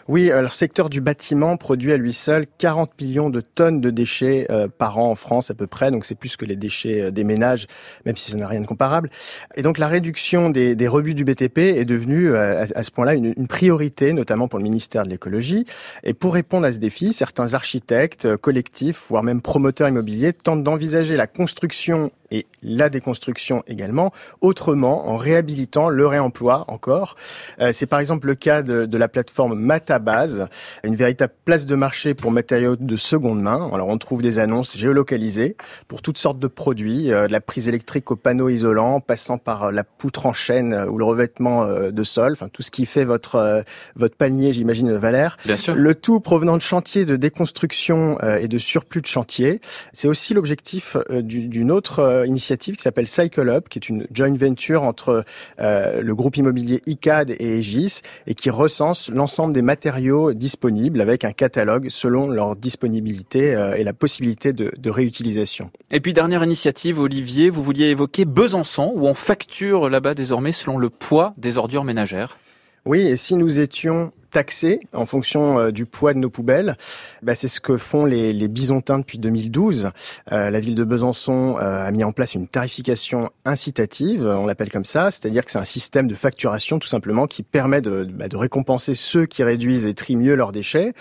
[SPEAKER 16] Oui, alors le secteur du bâtiment produit à lui seul 40 millions de tonnes de déchets euh, par an en France à peu près, donc c'est plus que les déchets euh, des ménages, même si ça n'a rien de comparable. Et donc la réduction des, des rebuts du BTP est devenue euh, à, ce point-là une, une priorité, notamment pour le ministère de l'écologie. Et pour répondre à ce défi, certains architectes, euh, collectifs, voire même promoteurs immobiliers tentent d'envisager la construction et la déconstruction également, autrement en réhabilitant le réemploi encore. Euh, c'est par exemple le cas de, de la plateforme Matabase, une véritable place de marché pour matériaux de seconde main. Alors on trouve des annonces géolocalisées pour toutes sortes de produits, euh, de la prise électrique au panneau isolant, passant par euh, la poutre en chaîne euh, ou le revêtement de sol, enfin tout ce qui fait votre votre panier, j'imagine, Valère.
[SPEAKER 1] Bien sûr.
[SPEAKER 16] Le tout provenant de chantiers de déconstruction et de surplus de chantier. C'est aussi l'objectif du- d'une autre euh, initiative qui s'appelle Cycle Up, qui est une joint venture entre euh, le groupe immobilier ICAD et Aegis et qui recense l'ensemble des matériaux disponibles avec un catalogue selon leur disponibilité euh, et la possibilité de, de réutilisation.
[SPEAKER 1] Et puis dernière initiative, Olivier, vous vouliez évoquer Besançon, où on facture là-bas désormais selon le poids des ordures ménagères.
[SPEAKER 16] Oui, et si nous étions taxés en fonction euh, du poids de nos poubelles, bah, c'est ce que font les, les Bisontins depuis 2012. Euh, la ville de Besançon euh, a mis en place une tarification incitative, on l'appelle comme ça, c'est-à-dire que c'est un système de facturation tout simplement qui permet de, bah, de récompenser ceux qui réduisent et trient mieux leurs déchets.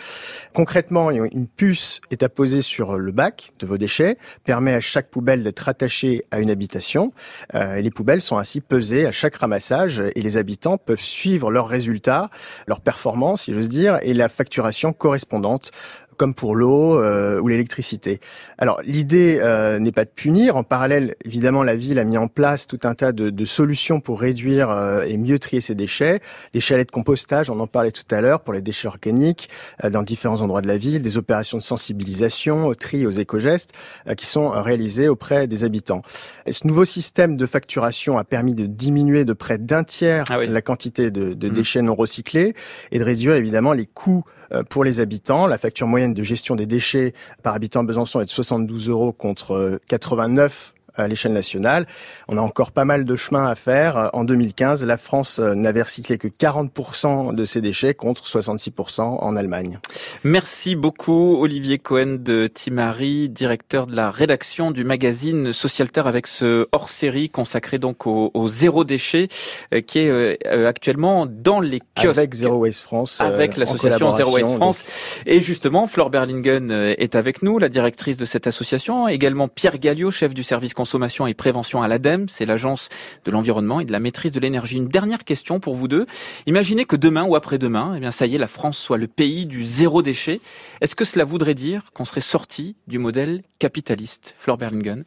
[SPEAKER 16] Concrètement, une puce est apposée sur le bac de vos déchets, permet à chaque poubelle d'être attachée à une habitation. Euh, les poubelles sont ainsi pesées à chaque ramassage et les habitants peuvent suivre leurs résultats, leurs performances, si j'ose dire, et la facturation correspondante comme pour l'eau euh, ou l'électricité. Alors l'idée euh, n'est pas de punir. En parallèle, évidemment, la ville a mis en place tout un tas de, de solutions pour réduire euh, et mieux trier ses déchets. Des chalets de compostage, on en parlait tout à l'heure, pour les déchets organiques euh, dans différents endroits de la ville. Des opérations de sensibilisation au tri, aux éco-gestes euh, qui sont euh, réalisées auprès des habitants. Et ce nouveau système de facturation a permis de diminuer de près d'un tiers la quantité de, de déchets non recyclés et de réduire évidemment les coûts pour les habitants. La facture moyenne de gestion des déchets par habitant Besançon est de 72 euros contre euh, 89 à l'échelle nationale. On a encore pas mal de chemin à faire. En 2015, la France euh, n'avait recyclé que 40% de ses déchets contre 66% en Allemagne.
[SPEAKER 1] Merci beaucoup Olivier Cohen de Timari, directeur de la rédaction du magazine Socialterre avec ce hors-série consacré donc au, au zéro déchet euh, qui est euh, actuellement dans les kiosques.
[SPEAKER 16] Avec Zero Waste France.
[SPEAKER 1] avec l'association Zero Waste France. Et justement, Flore Berlingen est avec nous, la directrice de cette association. Également Pierre Galliot, chef du service consommation et prévention à l'ADEME, c'est l'agence de l'environnement et de la maîtrise de l'énergie. Une dernière question pour vous deux. Imaginez que demain ou après-demain, eh bien, ça y est, la France soit le pays du zéro déchet. Est-ce que cela voudrait dire qu'on serait sorti du modèle capitaliste? Flore Berlingen.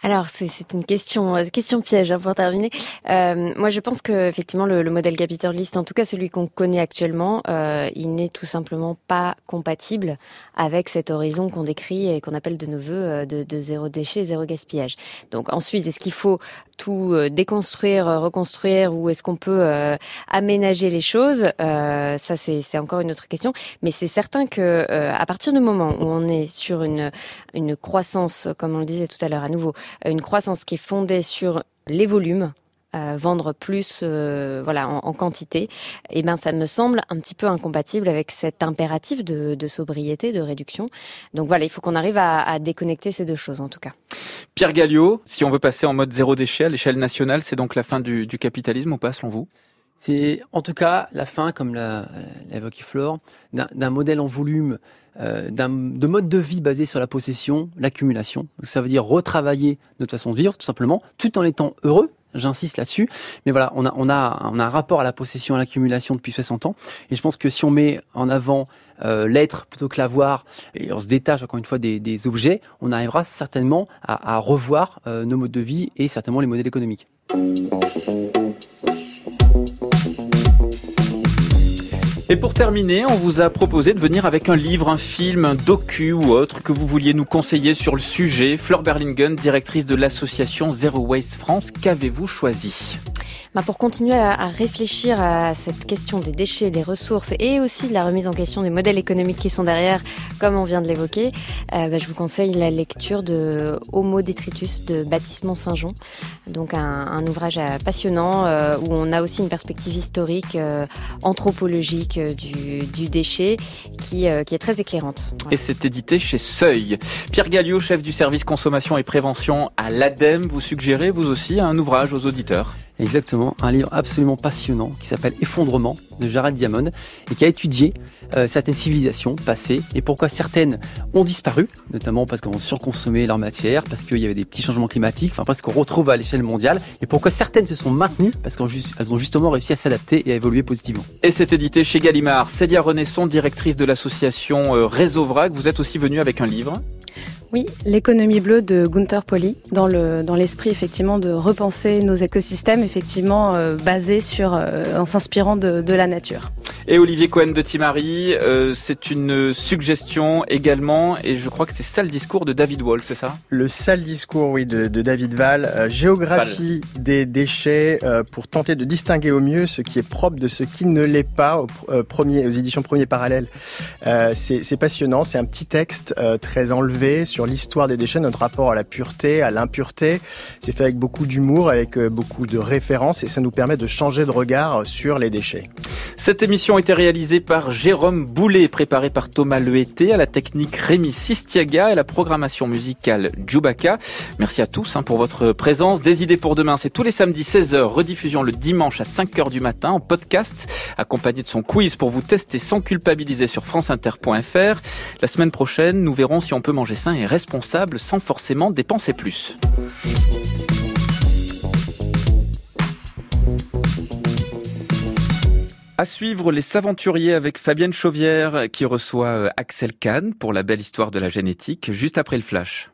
[SPEAKER 4] Alors c'est une question euh, question piège hein, pour terminer. Euh, moi je pense que effectivement le, le modèle capitaliste, en tout cas celui qu'on connaît actuellement, euh, il n'est tout simplement pas compatible avec cet horizon qu'on décrit et qu'on appelle de nos voeux euh, de, de zéro déchet, zéro gaspillage. Donc ensuite est-ce qu'il faut tout euh, déconstruire, euh, reconstruire ou est-ce qu'on peut euh, aménager les choses Euh, Ça c'est encore une autre question. Mais c'est certain que euh, à partir du moment où on est sur une une croissance, comme on le disait tout à l'heure à nouveau, une croissance qui est fondée sur les volumes, euh, vendre plus euh, voilà en, en quantité et ben ça me semble un petit peu incompatible avec cet impératif de, de sobriété de réduction donc voilà il faut qu'on arrive à, à déconnecter ces deux choses en tout cas
[SPEAKER 1] Pierre Galliot, si on veut passer en mode zéro déchet à l'échelle nationale, c'est donc la fin du, du capitalisme ou pas selon vous?
[SPEAKER 3] C'est en tout cas la fin, comme l'a l'a évoqué Flore, d'un modèle en volume, euh, d'un de mode de vie basé sur la possession, l'accumulation. Donc, Ça veut dire retravailler notre façon de vivre, tout simplement, tout en étant heureux. J'insiste là-dessus, mais voilà, on a, on a, un rapport à la possession, à l'accumulation depuis 60 ans, et je pense que si on met en avant euh, l'être plutôt que l'avoir, et on se détache encore une fois des, objets, on arrivera certainement à, à revoir euh, nos modes de vie et certainement les modèles économiques.
[SPEAKER 1] Et pour terminer, on vous a proposé de venir avec un livre, un film, un docu ou autre que vous vouliez nous conseiller sur le sujet. Fleur Berlingen, directrice de l'association Zero Waste France, qu'avez-vous choisi?
[SPEAKER 4] Bah, pour continuer à, réfléchir à cette question des déchets, des ressources et aussi de la remise en question des modèles économiques qui sont derrière, comme on vient de l'évoquer, euh, bah, je vous conseille la lecture de Homo Detritus de Baptiste Saint-Jean, donc un, ouvrage passionnant euh, où on a aussi une perspective historique, euh, anthropologique du, déchet qui, qui est très éclairante.
[SPEAKER 1] Et c'est édité chez Seuil. Pierre Galliot, chef du service consommation et prévention à l'ADEME, vous suggérez vous aussi un ouvrage aux auditeurs?
[SPEAKER 3] Exactement, un livre absolument passionnant qui s'appelle Effondrement de Jared Diamond et qui a étudié euh, certaines civilisations passées et pourquoi certaines ont disparu, notamment parce qu'on surconsommait leur matière, parce qu'il y avait des petits changements climatiques, enfin parce qu'on retrouve à l'échelle mondiale, et pourquoi certaines se sont maintenues, parce qu'elles ont justement réussi à s'adapter et à évoluer positivement.
[SPEAKER 1] Et c'est édité chez Gallimard. Célia Renaisson, directrice de l'association euh, Réseau Vrac, vous êtes aussi venue avec un livre
[SPEAKER 15] Oui, l'économie bleue de Gunther Pauli, dans le dans l'esprit effectivement de repenser nos écosystèmes, effectivement euh, basés sur, euh, en s'inspirant de, de la nature.
[SPEAKER 1] Et Olivier Cohen de Timari, euh, c'est une suggestion également, et je crois que c'est ça le discours de David Wall, c'est ça?
[SPEAKER 16] Le sale discours, oui, de, de David euh, géographie des déchets euh, pour tenter de distinguer au mieux ce qui est propre de ce qui ne l'est pas au, euh, premier, aux éditions Premier Parallèle. Euh, c'est c'est passionnant, c'est un petit texte euh, très enlevé sur l'histoire des déchets, notre rapport à la pureté, à l'impureté. C'est fait avec beaucoup d'humour, avec euh, beaucoup de références, et ça nous permet de changer de regard sur les déchets.
[SPEAKER 1] Cette émission a été réalisée par Jérôme Boulet, préparée par Thomas Lehété, à la technique Rémi Sistiaga et à la programmation musicale Djoubaka. Merci à tous hein, pour votre présence. Des idées pour demain, c'est tous les samedis 16h, rediffusion le dimanche à 5h du matin en podcast, accompagné de son quiz pour vous tester sans culpabiliser sur franceinter.fr. La semaine prochaine, nous verrons si on peut manger sain et responsable sans forcément dépenser plus. À suivre les Saventuriers avec Fabienne Chauvière qui reçoit euh, Axel Kahn pour la belle histoire de la génétique juste après le flash.